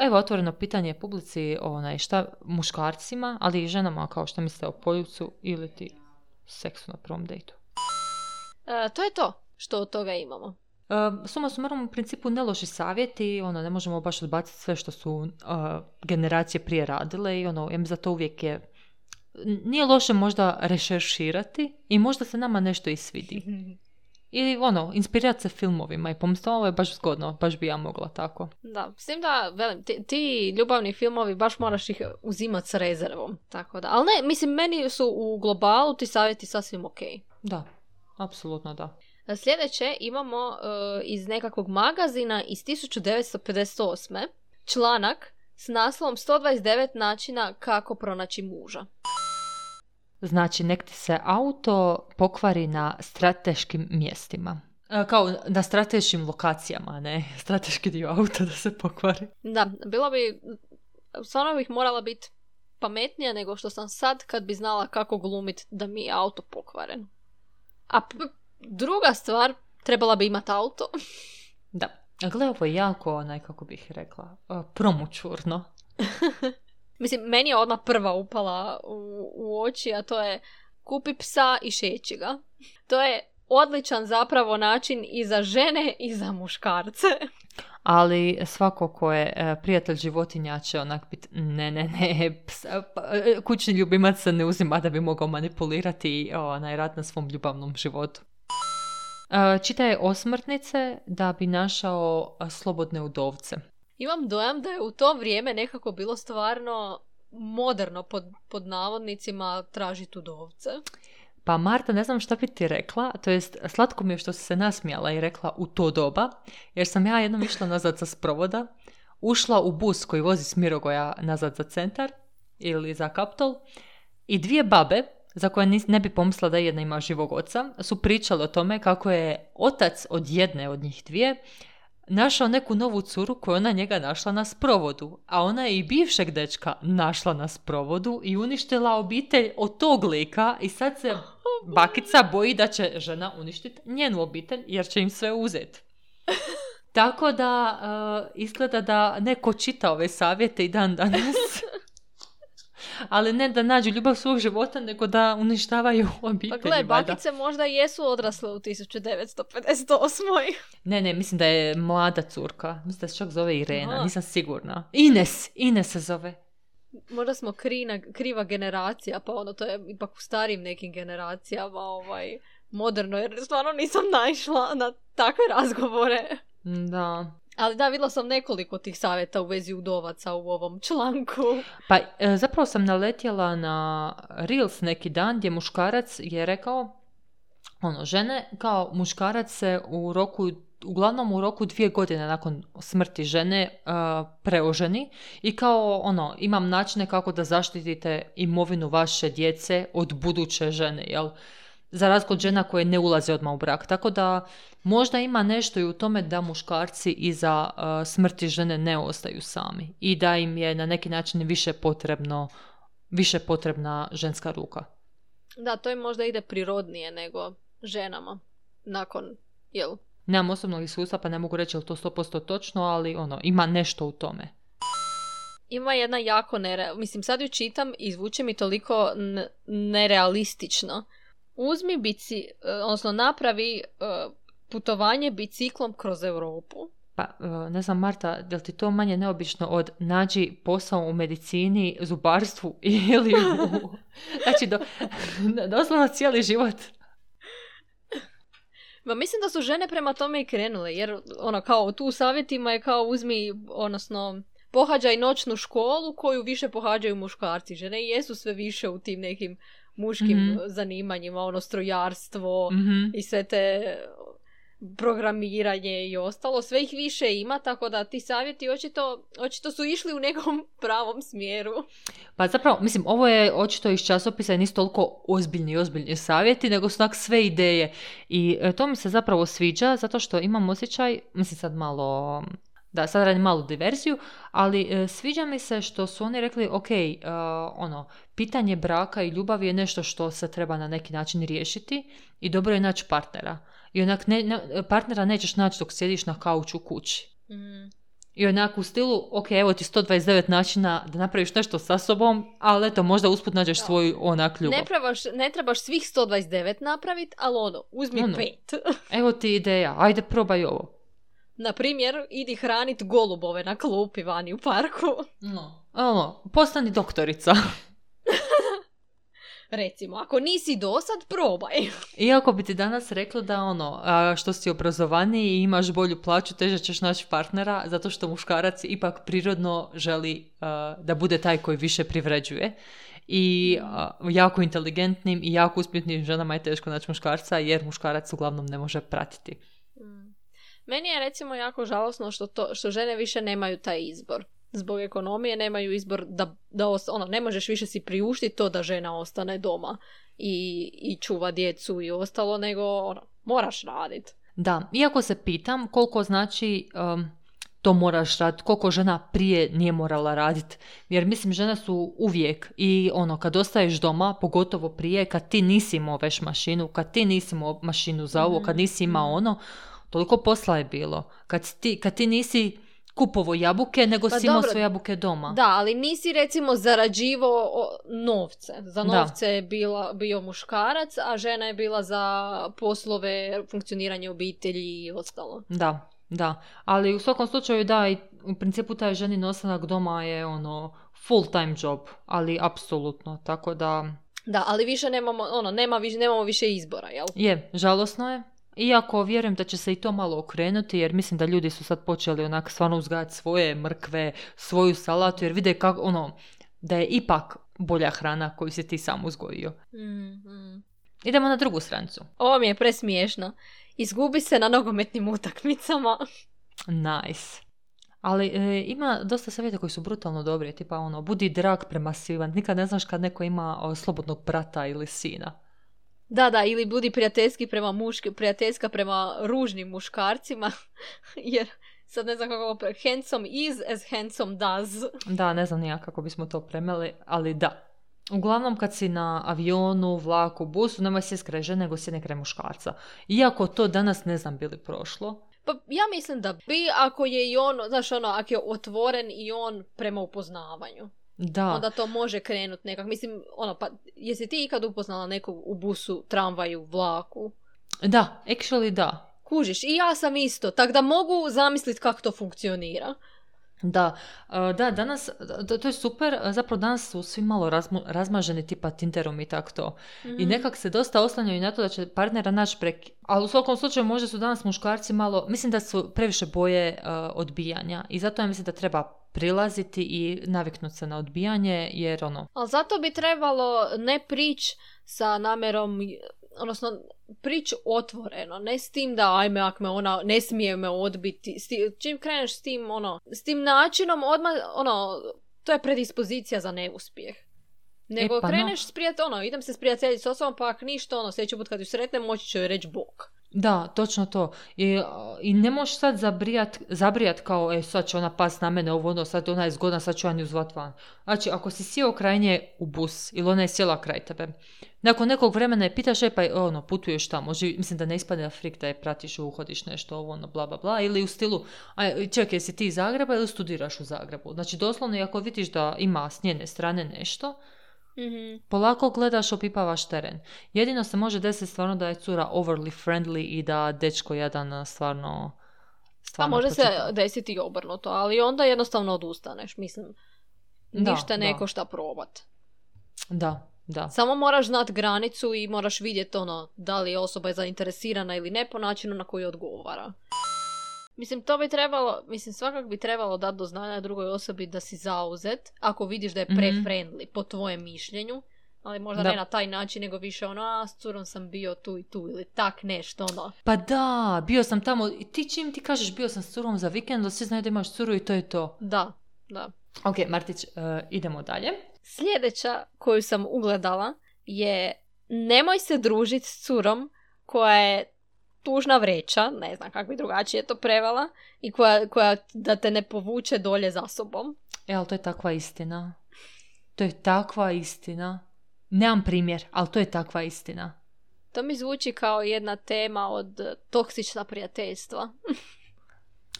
Evo, otvoreno pitanje publici, onaj, šta muškarcima, ali i ženama, kao što mislite o poljucu ili ti seksu na prvom dejtu. E, to je to što od toga imamo. Uh, suma sumarum u principu ne loši savjeti, ono, ne možemo baš odbaciti sve što su uh, generacije prije radile i ono, da to uvijek je nije loše možda rešerširati i možda se nama nešto i svidi. Ili ono, inspirirati se filmovima i pomisliti, ovo je baš zgodno, baš bi ja mogla tako. Da, s tim da, velim, ti, ti ljubavni filmovi baš moraš ih uzimati s rezervom. Tako da, ali ne, mislim, meni su u globalu ti savjeti sasvim ok. Da, apsolutno da. Sljedeće imamo e, iz nekakvog magazina iz 1958. članak s naslovom 129 načina kako pronaći muža. Znači, nek ti se auto pokvari na strateškim mjestima. E, Kao na strateškim lokacijama, a ne strateški dio auta da se pokvari. Da, bilo bi, stvarno bih morala biti pametnija nego što sam sad kad bi znala kako glumit da mi je auto pokvaren. A p- druga stvar, trebala bi imati auto. Da. Gle, ovo je jako, onaj, kako bih rekla, e, promučurno. Mislim, meni je odmah prva upala u, u oči, a to je kupi psa i šeći ga. To je odličan zapravo način i za žene i za muškarce. Ali svako ko je e, prijatelj životinja će onak biti, ne, ne, ne, psa- pa, e, kućni ljubimac se ne uzima da bi mogao manipulirati i onaj rad na svom ljubavnom životu. E, Čitaj osmrtnice da bi našao e, slobodne udovce. Imam dojam da je u to vrijeme nekako bilo stvarno moderno pod, pod navodnicima tražiti udovce. Pa Marta, ne znam šta bi ti rekla, to jest slatko mi je što si se nasmijala i rekla u to doba, jer sam ja jednom išla nazad sa sprovoda, ušla u bus koji vozi s Mirogoja nazad za centar ili za Kaptol i dvije babe za koje ne bi pomislila da jedna ima živog oca, su pričali o tome kako je otac od jedne od njih dvije našao neku novu curu koju ona njega našla na sprovodu, a ona je i bivšeg dečka našla na sprovodu i uništila obitelj od tog lika i sad se bakica boji da će žena uništiti njenu obitelj jer će im sve uzeti. Tako da uh, izgleda da neko čita ove savjete i dan danas. Ali ne da nađu ljubav svog života, nego da uništavaju obitelji. Pa gle, bakice možda jesu odrasle u 1958. Ne, ne, mislim da je mlada curka. Mislim da se čak zove Irena, Aha. nisam sigurna. Ines, Ines se zove. Možda smo krina, kriva generacija, pa ono, to je ipak u starijim nekim generacijama, ovaj, moderno, jer stvarno nisam naišla na takve razgovore. Da. Ali da, vidjela sam nekoliko tih savjeta u vezi udovaca u ovom članku. Pa e, zapravo sam naletjela na Reels neki dan gdje muškarac je rekao ono, žene kao muškarac se u roku uglavnom u roku dvije godine nakon smrti žene uh, preoženi i kao ono, imam načine kako da zaštitite imovinu vaše djece od buduće žene, jel? Za razliku od žena koje ne ulaze odmah u brak. Tako da možda ima nešto i u tome da muškarci iza uh, smrti žene ne ostaju sami i da im je na neki način više potrebno više potrebna ženska ruka. Da, to im možda ide prirodnije nego ženama nakon, jel? Nemam osobnog iskustva pa ne mogu reći je li to 100% točno, ali ono, ima nešto u tome. Ima jedna jako nere... Mislim, sad ju čitam i zvuči mi toliko n- nerealistično. Uzmi bici... e, odnosno napravi e, putovanje biciklom kroz Europu. Pa, e, ne znam, Marta, je li ti to manje neobično od nađi posao u medicini, zubarstvu ili u... Znači, do, doslovno cijeli život. Ma mislim da su žene prema tome i krenule, jer ono kao tu u savjetima je kao uzmi, odnosno pohađaj noćnu školu koju više pohađaju muškarci. Žene jesu sve više u tim nekim muškim Mhm. zanimanjima, ono strojarstvo Mhm. i sve te programiranje i ostalo, sve ih više ima, tako da ti savjeti očito, očito su išli u nekom pravom smjeru. Pa zapravo, mislim, ovo je očito iz časopisa i nisu toliko ozbiljni ozbiljni savjeti, nego su onak sve ideje. I e, to mi se zapravo sviđa, zato što imam osjećaj, mislim sad malo, da sad radim malu diverziju, ali e, sviđa mi se što su oni rekli, ok, e, ono, pitanje braka i ljubavi je nešto što se treba na neki način riješiti i dobro je naći partnera. I onak ne, ne- partnera nećeš naći dok sjediš na kauču u kući. Mm. I onako u stilu, ok, evo ti 129 načina da napraviš nešto sa sobom, ali eto, možda usput nađeš Da. svoju onak ljubav. Ne, trebaš, ne trebaš svih 129 napraviti, ali ono, uzmi Ono. pet. Evo ti ideja, ajde probaj ovo. Na primjer, idi hranit golubove na klupi vani u parku. No. Ono, postani doktorica. Recimo, ako nisi dosad, probaj. Iako bi ti danas rekla da ono, što si obrazovaniji i imaš bolju plaću, teže ćeš naći partnera, zato što muškarac ipak prirodno želi a, da bude taj koji više privređuje. I a, jako inteligentnim i jako uspjetnim ženama je teško naći muškarca, jer muškarac uglavnom ne može pratiti. Meni je recimo jako žalosno što, to, što žene više nemaju taj izbor. Zbog ekonomije nemaju izbor da, da os- ono, ne možeš više si priuštiti to da žena ostane doma i, i čuva djecu i ostalo, nego ono, moraš raditi. Da, iako se pitam koliko znači um, to moraš raditi, koliko žena prije nije morala raditi. Jer mislim žene su uvijek i ono kad ostaješ doma, pogotovo prije, kad ti nisi imao veš mašinu, kad ti nisi imao mašinu za ovo, kad nisi imao ono, toliko posla je bilo. Kad ti, kad ti nisi kupovo jabuke, nego Pa si imao sve jabuke doma. Da, ali nisi recimo zarađivo novce. Za Da. novce je bila, bio muškarac, a žena je bila za poslove, funkcioniranje obitelji i ostalo. Da, da. Ali u svakom slučaju da, i u principu taj ženin ostanak doma je ono full time job, ali apsolutno. Tako da Da, ali više nemamo, ono, nema, više, nemamo više izbora, jel? je, žalosno je. Iako vjerujem da će se i to malo okrenuti, jer mislim da ljudi su sad počeli onak stvarno uzgajati svoje mrkve, svoju salatu, jer vide kako, ono, da je ipak bolja hrana koju si ti sam uzgojio. Mm, mm. Idemo na drugu stranicu. Ovo mi je presmiješno. Izgubi se na nogometnim utakmicama. Nice. Ali e, ima dosta savjeta koji su brutalno dobri, tipa ono, budi drag prema svima, nikad ne znaš kad neko ima o, slobodnog brata ili sina. Da, da, ili budi prijateljski prema muški, prijateljska prema ružnim muškarcima, jer sad ne znam kako pre... Handsome is as handsome does. Da, ne znam nija kako bismo to premeli, ali da. Uglavnom kad si na avionu, vlaku, busu, nemoj sjest kraj žene, nego sjedne kraj muškarca. Iako to danas ne znam bili prošlo. Pa ja mislim da bi, ako je i on, znaš ono, ako je otvoren i on prema upoznavanju. Da, Onda to može krenut nekak. Mislim, ono, pa jesi ti ikad upoznala nekog u busu, tramvaju, vlaku? da, actually da. Kužiš, i ja sam isto, tak da mogu zamisliti kako to funkcionira. Da, e, da, danas, da, to je super, e, zapravo danas su svi malo razmu- razmaženi tipa Tinderom i tak to. I nekak se dosta oslanjaju na to da će partnera naći prek... Ali u svakom slučaju možda su danas muškarci malo, mislim da su previše boje e, odbijanja i zato ja mislim da treba prilaziti i naviknuti se na odbijanje jer ono, Ali zato bi trebalo ne prić sa namjerom, odnosno prić otvoreno, ne s tim da ajme ak me ona ne smije me odbiti. S ti- čim kreneš s tim, ono, s tim načinom odmah, ono, to je predispozicija za neuspjeh. Nego pa no. kreneš s prijatelj, ono, idem se sprijateljiti s osobom, pa ak ništa, ono, sljedeći put kad ju sretnem, moći ću joj reći bok. Da, točno to. I, i ne možeš sad zabrijat, zabrijat kao, e, sad će ona pas na mene, ovo ono, sad ona je zgodna, sad ću ja nju zvat van. Znači, ako si sjeo kraj nje u bus ili ona je sjela kraj tebe, nakon nekog vremena je pitaš, e, pa ono, putuješ tamo, živi, mislim da ne ispadne na frik da je pratiš, uhodiš nešto, ovo, ono, bla, bla, bla, ili u stilu, a, čekaj, jesi ti iz Zagreba ili studiraš u Zagrebu? Znači, doslovno, ako vidiš da ima s njene strane nešto, Mhm. Polako gledaš, opipavaš teren. Jedino se može desiti stvarno da je cura overly friendly i da dečko jedan a, stvarno... Pa stvarno može se desiti i obrnuto, ali onda jednostavno odustaneš, mislim. Da, Ništa da. neko šta probat. Da, da. Samo moraš znat granicu i moraš vidjeti ono, da li je osoba zainteresirana ili ne po načinu na koji odgovara. Mislim, to bi trebalo, mislim, svakak bi trebalo dati do znanja drugoj osobi da si zauzet, ako vidiš da je Mhm. pre-friendly, po tvojem mišljenju, ali možda Da. ne na taj način, nego više ono, a s curom sam bio tu i tu, ili tak nešto, ono. Pa da, bio sam tamo, i ti čim ti kažeš bio sam s curom za vikend, da svi znaju da imaš curu i to je to. Da, da. Ok, Martić, e, idemo dalje. Sljedeća koju sam ugledala je nemoj se družiti s curom koja je tužna vreća, ne znam kako bi drugačije to prevela, i koja, koja da te ne povuče dolje za sobom. E, ali to je takva istina. To je takva istina. Nemam primjer, ali to je takva istina. To mi zvuči kao jedna tema od toksična prijateljstva.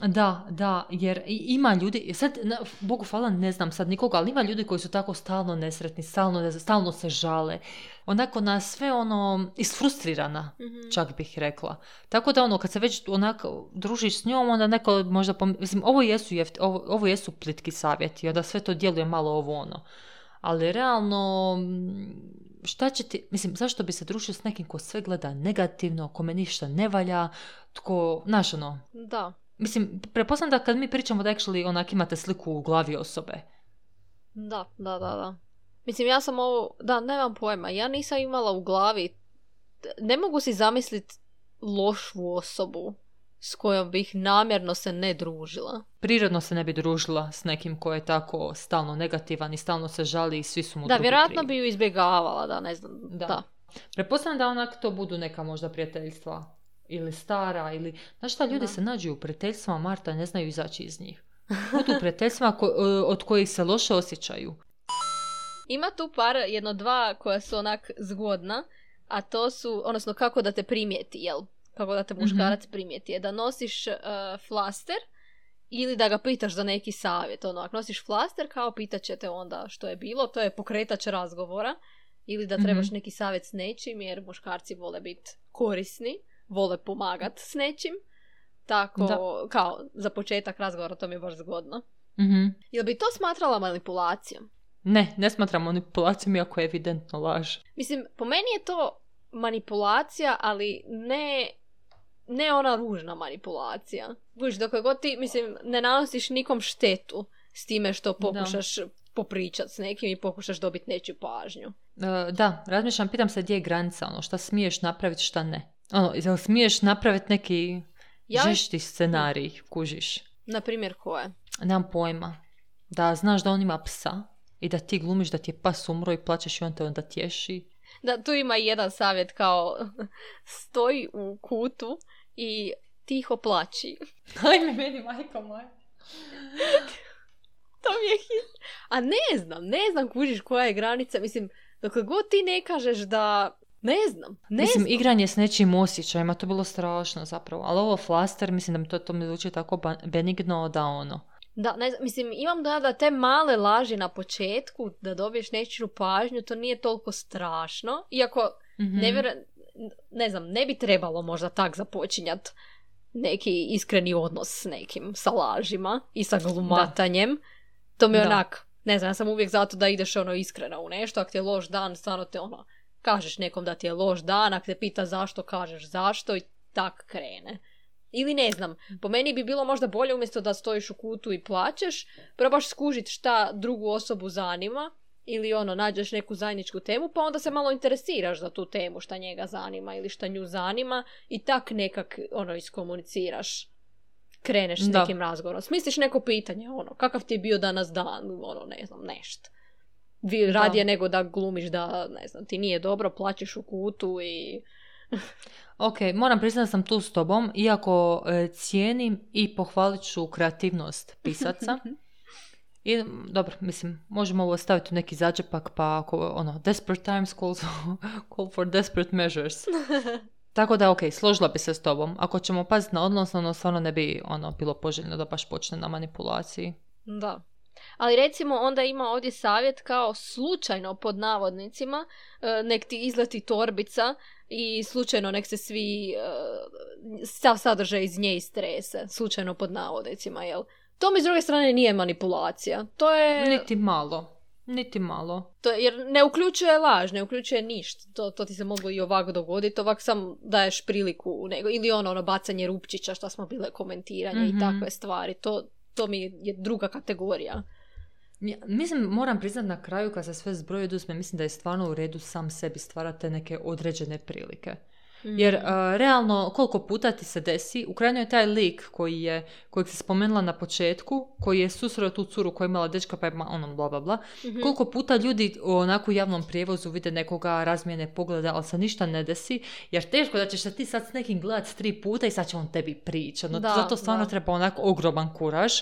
Da, da, jer ima ljudi, sad, na, Bogu hvala, ne znam sad nikoga, ali ima ljudi koji su tako stalno nesretni, stalno, stalno se žale. Onako na sve ono, isfrustrirana, čak bih rekla. Tako da ono, kad se već onako družiš s njom, onda neko možda, pom... mislim, ovo jesu, jeft... ovo, ovo jesu plitki savjeti, onda sve to djeluje malo ovo ono. Ali realno, šta će ti, mislim, zašto bi se družio s nekim ko sve gleda negativno, kome ništa ne valja, tko, znaš ono, Da, Mislim, prepoznam da kad mi pričamo da actually onak imate sliku u glavi osobe. da, da, da, da. Mislim, ja sam ovo, da, nemam pojma, ja nisam imala u glavi, ne mogu si zamisliti lošu osobu s kojom bih namjerno se ne družila. Prirodno se ne bi družila s nekim ko je tako stalno negativan i stalno se žali i svi su mu Da, vjerojatno bi ju izbjegavala, da, ne znam, Da. da. Pretpostavljam da onak to budu neka možda prijateljstva ili stara ili... Znaš šta, ljudi Da. se nađu u prijateljstvima, Marta, ne znaju izaći iz njih. Budu u prijateljstvima ko- od kojih se loše osjećaju. Ima tu par, jedno dva koja su onak zgodna, a to su, odnosno kako da te primijeti, jel? Kako da te muškarac primijeti. Je da nosiš uh, flaster ili da ga pitaš za neki savjet. Ono, ako nosiš flaster, kao pitat će te onda što je bilo, to je pokretač razgovora. Ili da trebaš Mhm. neki savjet s nečim, jer muškarci vole biti korisni, vole pomagat s nečim. Tako, Da. kao za početak razgovora, to mi je baš zgodno. Mhm. Jel bi to smatrala manipulacijom? Ne, ne smatram manipulacijom iako je evidentno laž. Mislim, po meni je to manipulacija, ali ne, ne ona ružna manipulacija. Buš, dok god ti, mislim, ne nanosiš nikom štetu s time što pokušaš popričat s nekim i pokušaš dobiti nečiju pažnju. E, da, razmišljam, pitam se gdje je granica, ono, šta smiješ napraviti, šta ne. Ono, jel smiješ napraviti neki Ja- žešti scenarij, kužiš? Na primjer koje? Nemam pojma. Da znaš da on ima psa i da ti glumiš da ti je pas umro i plaćeš i on te onda tješi. Da, tu ima jedan savjet kao stoji u kutu i tiho plaći. Ajme meni, majko moja. to mi je hit. A ne znam, ne znam kužiš koja je granica. Mislim, dokle god ti ne kažeš da... Ne znam, ne mislim, znam. igranje s nečim osjećajima, to bilo strašno zapravo. Ali ovo flaster, mislim da mi to, to mi zvuči tako benigno da ono. Da, ne znam, mislim, imam da da te male laži na početku, da dobiješ nečiju pažnju, to nije toliko strašno. Iako, Mhm. ne, vjerujem- ne znam, ne bi trebalo možda tak započinjat neki iskreni odnos s nekim, sa lažima i sa glumatanjem. To mi je Da. onak, ne znam, ja sam uvijek zato da ideš ono iskreno u nešto, ako ti je loš dan, stvarno te ono, kažeš nekom da ti je loš dan, ako te pita zašto, kažeš zašto i tak krene. Ili ne znam, po meni bi bilo možda bolje umjesto da stojiš u kutu i plaćeš, probaš skužit šta drugu osobu zanima ili ono, nađeš neku zajedničku temu, pa onda se malo interesiraš za tu temu, šta njega zanima ili šta nju zanima i tak nekak ono iskomuniciraš. Kreneš s nekim razgovorom. Smisliš neko pitanje, ono, kakav ti je bio danas dan, ono, ne znam, nešto. Vi, radije nego da glumiš da, ne znam, ti nije dobro, plaćeš u kutu i... Ok, moram priznati da sam tu s tobom, iako e, cijenim i pohvalit ću kreativnost pisaca. I, dobro, mislim, možemo ovo staviti u neki začepak, pa ako, ono, desperate times call, call for desperate measures. Tako da, ok, složila bi se s tobom. Ako ćemo paziti na odnos, ono, stvarno ne bi, ono, bilo poželjno da baš počne na manipulaciji. Da. Ali recimo onda ima ovdje savjet kao slučajno pod navodnicima e, nek ti izleti torbica i slučajno nek se svi e, sav sadržaj iz nje istrese. Slučajno pod navodnicima, jel? To mi s druge strane nije manipulacija. To je... Niti malo. Niti malo. To, jer ne uključuje laž, ne uključuje ništa. To, to ti se moglo i ovako dogoditi, ovako sam daješ priliku. Nego, ili ono, ono bacanje rupčića što smo bile komentiranje Mhm. i takve stvari. To, to mi je druga kategorija. Ja, mislim, moram priznat na kraju kad se sve zbroji oduzme, mislim da je stvarno u redu sam sebi stvarate neke određene prilike. Jer uh, realno koliko puta ti se desi, u krajnjoj je taj lik koji je, kojeg si spomenula na početku, koji je susreo tu curu koja je imala dečka pa je ma- ono bla bla bla, Mhm. koliko puta ljudi onako u javnom prijevozu vide nekoga razmijene pogleda, ali se ništa ne desi, jer teško da ćeš se ti sad s nekim gledat tri puta i sad će on tebi pričati. No, Da, zato stvarno da. treba onako ogroman kuraž.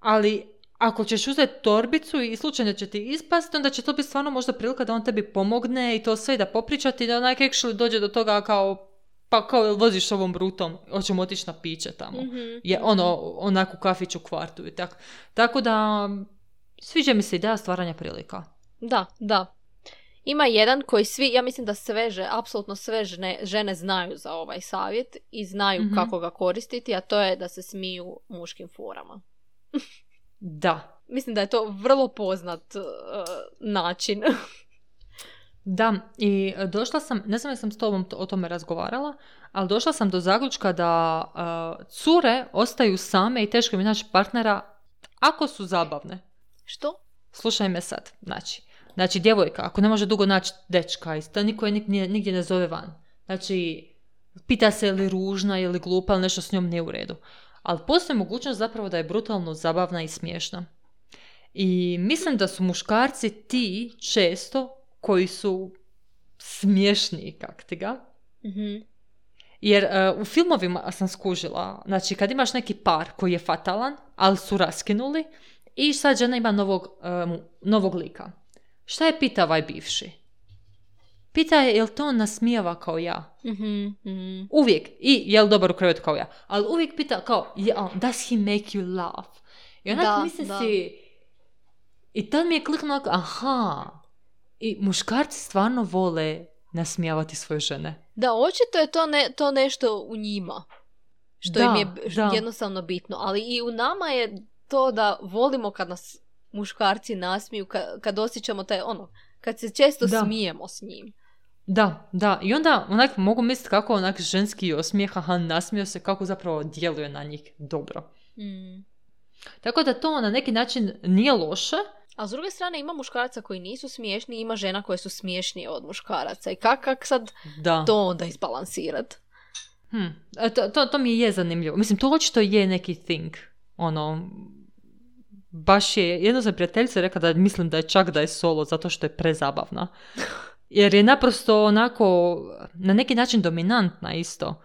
Ali ako ćeš uzeti torbicu i slučajno će ti ispasti, onda će to biti stvarno možda prilika da on tebi pomogne i to sve i da popričati i da onak actually dođe do toga kao pa kao voziš s ovom brutom, hoćemo otići na piće tamo. Mhm. Je ono, onako kafić u kvartu i tako. Tako da, sviđa mi se ideja stvaranja prilika. Da, da. Ima jedan koji svi, ja mislim da sve že, apsolutno sve žene, žene znaju za ovaj savjet i znaju Mhm. kako ga koristiti, a to je da se smiju muškim forama. Da. Mislim da je to vrlo poznat uh, način. Da, i došla sam, ne znam jesam s tobom to- o tome razgovarala, ali došla sam do zaključka da e, cure ostaju same i teško im je naći partnera ako su zabavne. Što? Slušaj me sad, znači, znači djevojka, ako ne može dugo naći dečka, i sta- niko je nig- nije- nigdje ne zove van. Znači, pita se je li ružna ili glupa, ili nešto s njom nije u redu. Ali postoji mogućnost zapravo da je brutalno zabavna i smiješna. I mislim da su muškarci ti često koji su smiješniji kak ti ga. Mhm. Jer e, u filmovima sam skužila, znači kad imaš neki par koji je fatalan, ali su raskinuli i sad žena ima novog, mu- novog lika. Šta je pita ovaj bivši? Pita je jel to on nasmijava kao ja? Mhm, mhm. Uvijek. I jel dobar u krevetu kao ja? Ali uvijek pita kao, "Ja, does he make you laugh? I onak mislim si... I tad mi je kliknulo, onako, aha. I muškarci stvarno vole nasmijavati svoje žene. Da, očito je to, ne, to nešto u njima. Što Da, im je da. jednostavno bitno. Ali i u nama je to da volimo kad nas muškarci nasmiju, kad, kad osjećamo taj ono, kad se često Da. smijemo s njim. Da, da. I onda onak mogu misliti kako onak ženski osmijeh, aha, nasmio se, kako zapravo djeluje na njih dobro. Mm. Tako da to na neki način nije loše. A s druge strane ima muškaraca koji nisu smiješni, ima žena koje su smiješnije od muškaraca. I kak, kak sad Da. to onda izbalansirat? Hm. E, To, to, to mi je zanimljivo. Mislim, to očito je neki thing. ono, baš je, jedno za prijateljica rekla da mislim da je čak da je solo zato što je prezabavna. Jer je naprosto onako, na neki način dominantna isto.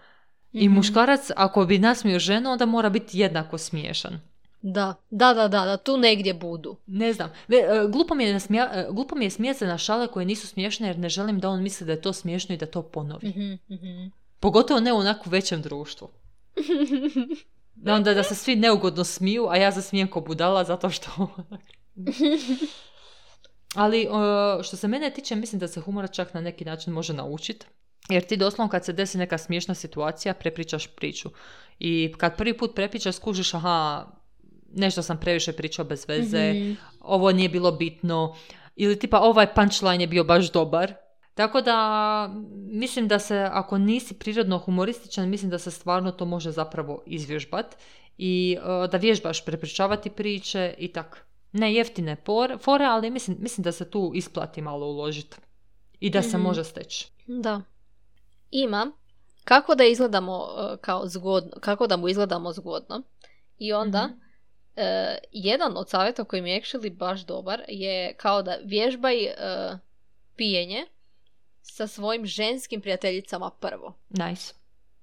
I Mhm. muškarac, ako bi nasmio ženu, onda mora biti jednako smiješan. Da, da, da, da, da, tu negdje budu. Ne znam. E, glupo, mi je nasmija, e, glupo mi je smijati se na šale koje nisu smiješne jer ne želim da on misli da je to smiješno i da to ponovi. Mhm, mhm. Pogotovo ne u onako većem društvu. Da onda da se svi neugodno smiju, a ja zasmijem ko budala zato što... Ali e, što se mene tiče, mislim da se humora čak na neki način može naučiti. Jer ti doslovno kad se desi neka smiješna situacija, prepričaš priču. I kad prvi put prepričaš, skužiš, aha, nešto sam previše pričao bez veze, Mhm. ovo nije bilo bitno, ili tipa ovaj punchline je bio baš dobar. Tako da mislim da se, ako nisi prirodno humorističan, mislim da se stvarno to može zapravo izvježbat i e, da vježbaš prepričavati priče i tak. Ne jeftine por, fore, ali mislim, mislim da se tu isplati malo uložiti i da se Mhm. može steći. Da. Ima kako da izgledamo e, kao zgodno, kako da mu izgledamo zgodno. I onda Mhm. e, jedan od savjeta koji mi je actually baš dobar je kao da vježbaj e, pijenje sa svojim ženskim prijateljicama prvo. Nice.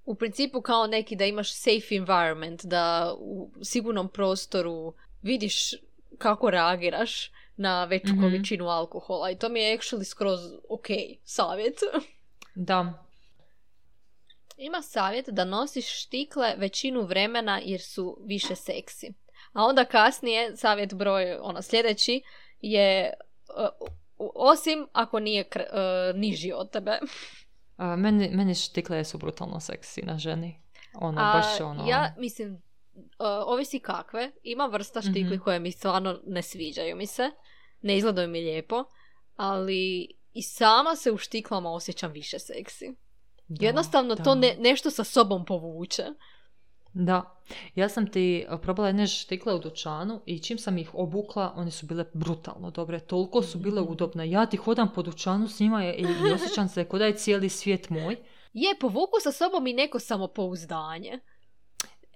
U principu kao neki da imaš safe environment, da u sigurnom prostoru vidiš kako reagiraš na veću Mhm. količinu alkohola i to mi je actually skroz ok savjet. Da. Ima savjet da nosiš štikle većinu vremena jer su više seksi. A onda kasnije, savjet broj ono sljedeći je uh, osim ako nije kr- uh, niži od tebe. A, meni, meni štikle su brutalno seksi na ženi. Ono, A baš ono... ja mislim, ovisi kakve. Ima vrsta štikli Mhm. koje mi stvarno ne sviđaju mi se. Ne izgledaju mi lijepo. Ali i sama se u štiklama osjećam više seksi. Da, Jednostavno da. to ne, nešto sa sobom povuče. Da, ja sam ti uh, probala jedne štikle u dućanu i čim sam ih obukla, one su bile brutalno dobre, toliko su bile Mhm. udobne. Ja ti hodam po dućanu s njima i, i osjećam se kao da je cijeli svijet moj. Je, povuku sa sobom i neko samopouzdanje.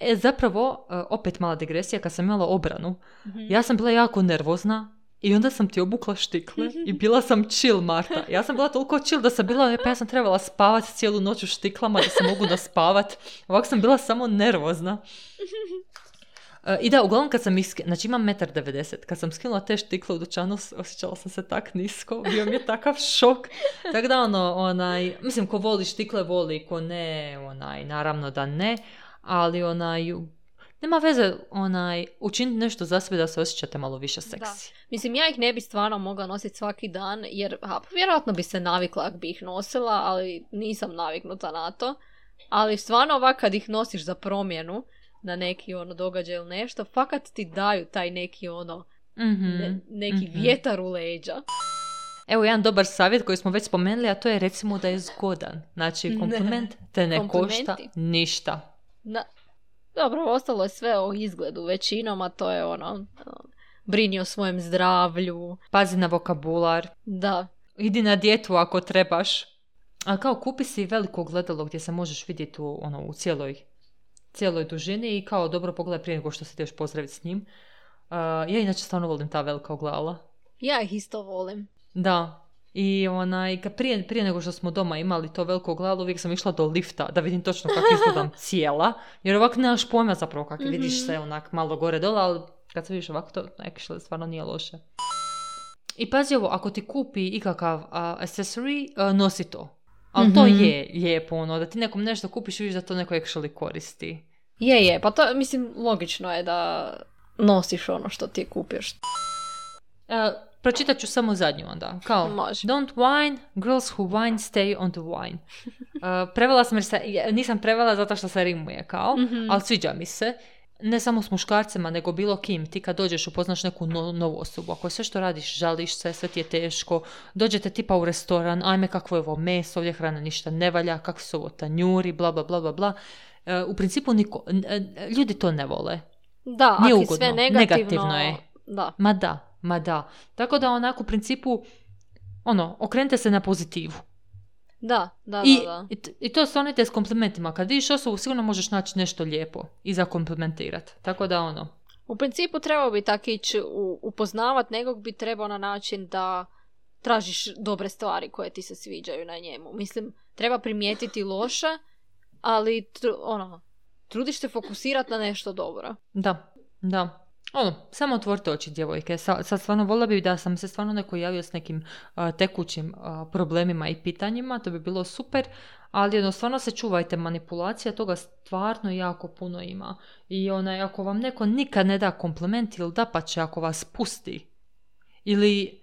E, zapravo, uh, opet mala digresija, kad sam imala obranu, Mhm. ja sam bila jako nervozna i onda sam ti obukla štikle i bila sam chill, Marta. Ja sam bila toliko chill da sam bila, pa ja sam trebala spavat cijelu noć u štiklama da se mogu naspavat. Ovako sam bila samo nervozna. E, I da, uglavnom kad sam ih, sk- znači imam 1,90 kad sam skinula te štikle u dućanu, osjećala sam se tak nisko, bio mi je takav šok. Tako da ono, onaj, mislim, ko voli štikle, voli, ko ne, onaj, naravno da ne, ali onaj, nema veze, onaj, učiniti nešto za sebe da se osjećate malo više seksi. Mislim, ja ih ne bi stvarno mogla nositi svaki dan, jer ha, vjerojatno bi se navikla ako bi ih nosila, ali nisam naviknuta na to. Ali stvarno ovak kad ih nosiš za promjenu na neki ono događaj ili nešto, fakat ti daju taj neki ono, Mhm, ne- neki mhm. vjetar u leđa. Evo jedan dobar savjet koji smo već spomenuli, a to je recimo da je zgodan. Znači, kompliment te ne košta ništa. Na... Dobro, ostalo je sve o izgledu većinom, a to je ono, brini o svojem zdravlju, Pazi na vokabular, da, idi na dijetu ako trebaš. A kao kupi si veliko gledalo gdje se možeš vidjeti u, ono, u cijeloj, cijeloj dužini i kao dobro pogledaj prije nego što se ideš pozdraviti s njim. Uh, ja inače stvarno volim ta velika ogledala. ja ih isto volim. Da. I onaj, kad prije, prije nego što smo doma imali to veliko ogledalo, uvijek sam išla do lifta da vidim točno kako izgledam cijela. Jer ovako nemaš pojma zapravo kako Mhm. vidiš se onak malo gore dole, ali kad se vidiš ovako to actually stvarno nije loše. I pazi ovo, ako ti kupi ikakav a, accessory, a, nosi to. Ali to Mhm. je lijepo, ono, da ti nekom nešto kupiš i vidiš da to neko actually koristi. Je, je, pa to, mislim, logično je da nosiš ono što ti kupiš. E, pročitat ću samo zadnju onda. Kao, Može. don't whine, girls who whine stay on the wine. E, prevela sam jer se, nisam prevela zato što se rimuje kao, Mhm. ali sviđa mi se. Ne samo s muškarcima, nego bilo kim. Ti kad dođeš upoznaš neku no- novu osobu, ako sve što radiš, žališ se, sve ti je teško, dođete tipa u restoran, ajme kakvo je ovo meso, ovdje hrana ništa ne valja, kakvi su ovo tanjuri, bla bla bla bla bla. E, u principu niko, n- e, ljudi to ne vole. Da, Nije ako ugodno, sve negativno, negativno je. Da, Ma da, ma da. Tako da onako u principu, ono, okrenite se na pozitivu. da, da, I, da, da. i, to stvarnite s komplimentima. Kad vidiš osobu, sigurno možeš naći nešto lijepo i za komplimentirati. Tako da ono, U principu trebao bi tako ići upoznavat nekog bi trebao na način da tražiš dobre stvari koje ti se sviđaju na njemu. Mislim, treba primijetiti loše, ali tr- ono, trudiš se fokusirati na nešto dobro. Da, da. Ono, samo otvorite oči djevojke. Sa, sad stvarno volila bi da sam se stvarno neko javio s nekim a, tekućim a, problemima i pitanjima, to bi bilo super, ali jedno, stvarno se čuvajte manipulacija, toga stvarno jako puno ima. I onaj, ako vam neko nikad ne da kompliment ili da pa će ako vas pusti ili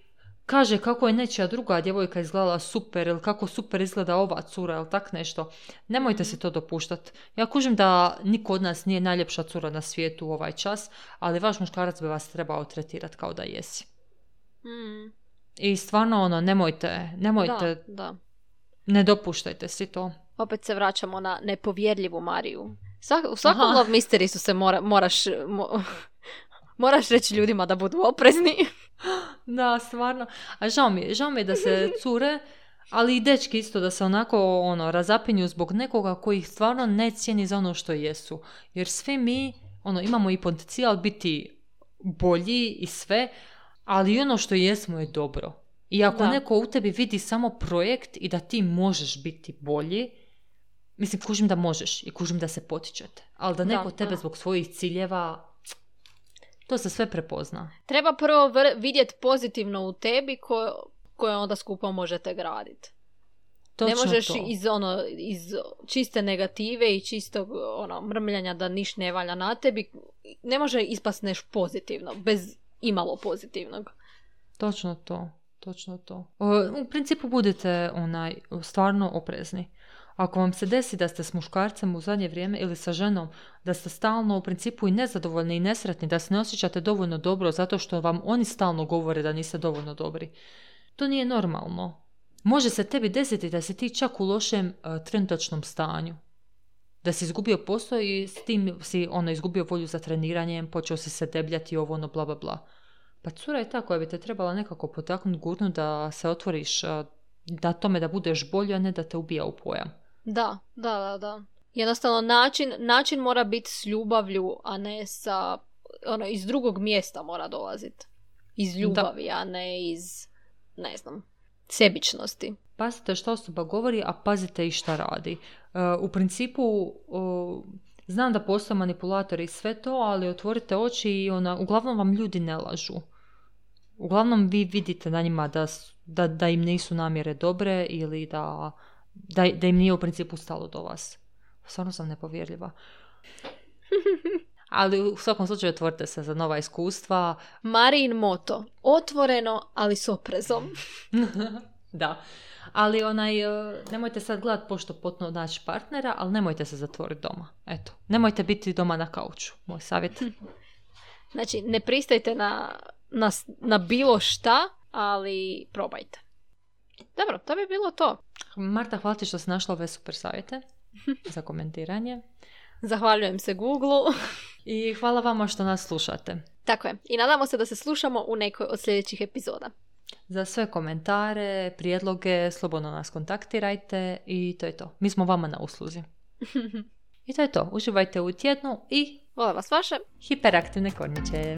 kaže kako je nečija druga djevojka izgledala super ili kako super izgleda ova cura ili tak nešto, nemojte se to dopuštati. Ja kužim da niko od nas nije najljepša cura na svijetu u ovaj čas, ali vaš muškarac bi vas trebao tretirati kao da jesi. Mm, I stvarno ono, nemojte, nemojte, da, da. ne dopuštajte si to. Opet se vraćamo na nepovjerljivu Mariju. Svak, u svakom Aha. love mysterisu se mora, moraš, mo- moraš reći ljudima da budu oprezni. Da, stvarno. A žao mi žao mi je da se cure, ali i dečki isto da se onako ono, razapinju zbog nekoga koji ih stvarno ne cijeni za ono što jesu. Jer svi mi ono, imamo i potencijal biti bolji i sve, ali i ono što jesmo je dobro. I ako Da. neko u tebi vidi samo projekt i da ti možeš biti bolji, mislim, kužim da možeš i kužim da se potičete. Ali da Da, neko tebe da. zbog svojih ciljeva, to se sve prepozna. Treba prvo vr- vidjeti pozitivno u tebi koje, koje onda skupa možete graditi. Ne Točno možeš to. iz ono iz čiste negative i čistog ono mrmljanja da niš ne valja na tebi, ne može ispast nešto pozitivno bez imalo pozitivnog. Točno to, točno to. O, U principu budite onaj stvarno oprezni. Ako vam se desi da ste s muškarcem u zadnje vrijeme ili sa ženom, da ste stalno u principu i nezadovoljni i nesretni, da se ne osjećate dovoljno dobro zato što vam oni stalno govore da niste dovoljno dobri. To nije normalno. Može se tebi desiti da si ti čak u lošem e, trenutačnom stanju. Da si izgubio posao i s tim si ono, izgubio volju za treniranjem, počeo si se debljati ovo ono bla bla bla. Pa cura je ta koja bi te trebala nekako potaknuti gurnu da se otvoriš a, da tome da budeš bolji, a ne da te ubija u pojam. Da, da, da, da. Jednostavno način, način mora biti s ljubavlju, a ne sa ono iz drugog mjesta mora dolaziti. Iz ljubavi, a ne iz ne znam, sebičnosti. Pazite što osoba govori, a pazite i šta radi. E, u principu, o, znam da postoje manipulatori i sve to, ali otvorite oči i ona, uglavnom vam ljudi ne lažu. Uglavnom vi vidite na njima da, da, da im nisu namjere dobre ili da, da, da im nije u principu stalo do vas. Stvarno sam nepovjerljiva. Ali u svakom slučaju otvorite se za nova iskustva. Marin moto. Otvoreno, ali s oprezom. da. Ali onaj, e, nemojte sad gledat pošto potno naći partnera, ali nemojte se zatvoriti doma. Eto, nemojte biti doma na kauču, moj savjet. Znači, ne pristajte na, na, na bilo šta, ali probajte. Dobro, to bi bilo to. Marta, hvala ti što si našla ove super savjete za komentiranje. Zahvaljujem se Google. I hvala vama što nas slušate. Tako je. I nadamo se da se slušamo u nekoj od sljedećih epizoda. Za sve komentare, prijedloge, slobodno nas kontaktirajte i to je to. Mi smo vama na usluzi. I to je to. Uživajte u tjednu i Volim vas vaše. hiperaktivne kornjiće.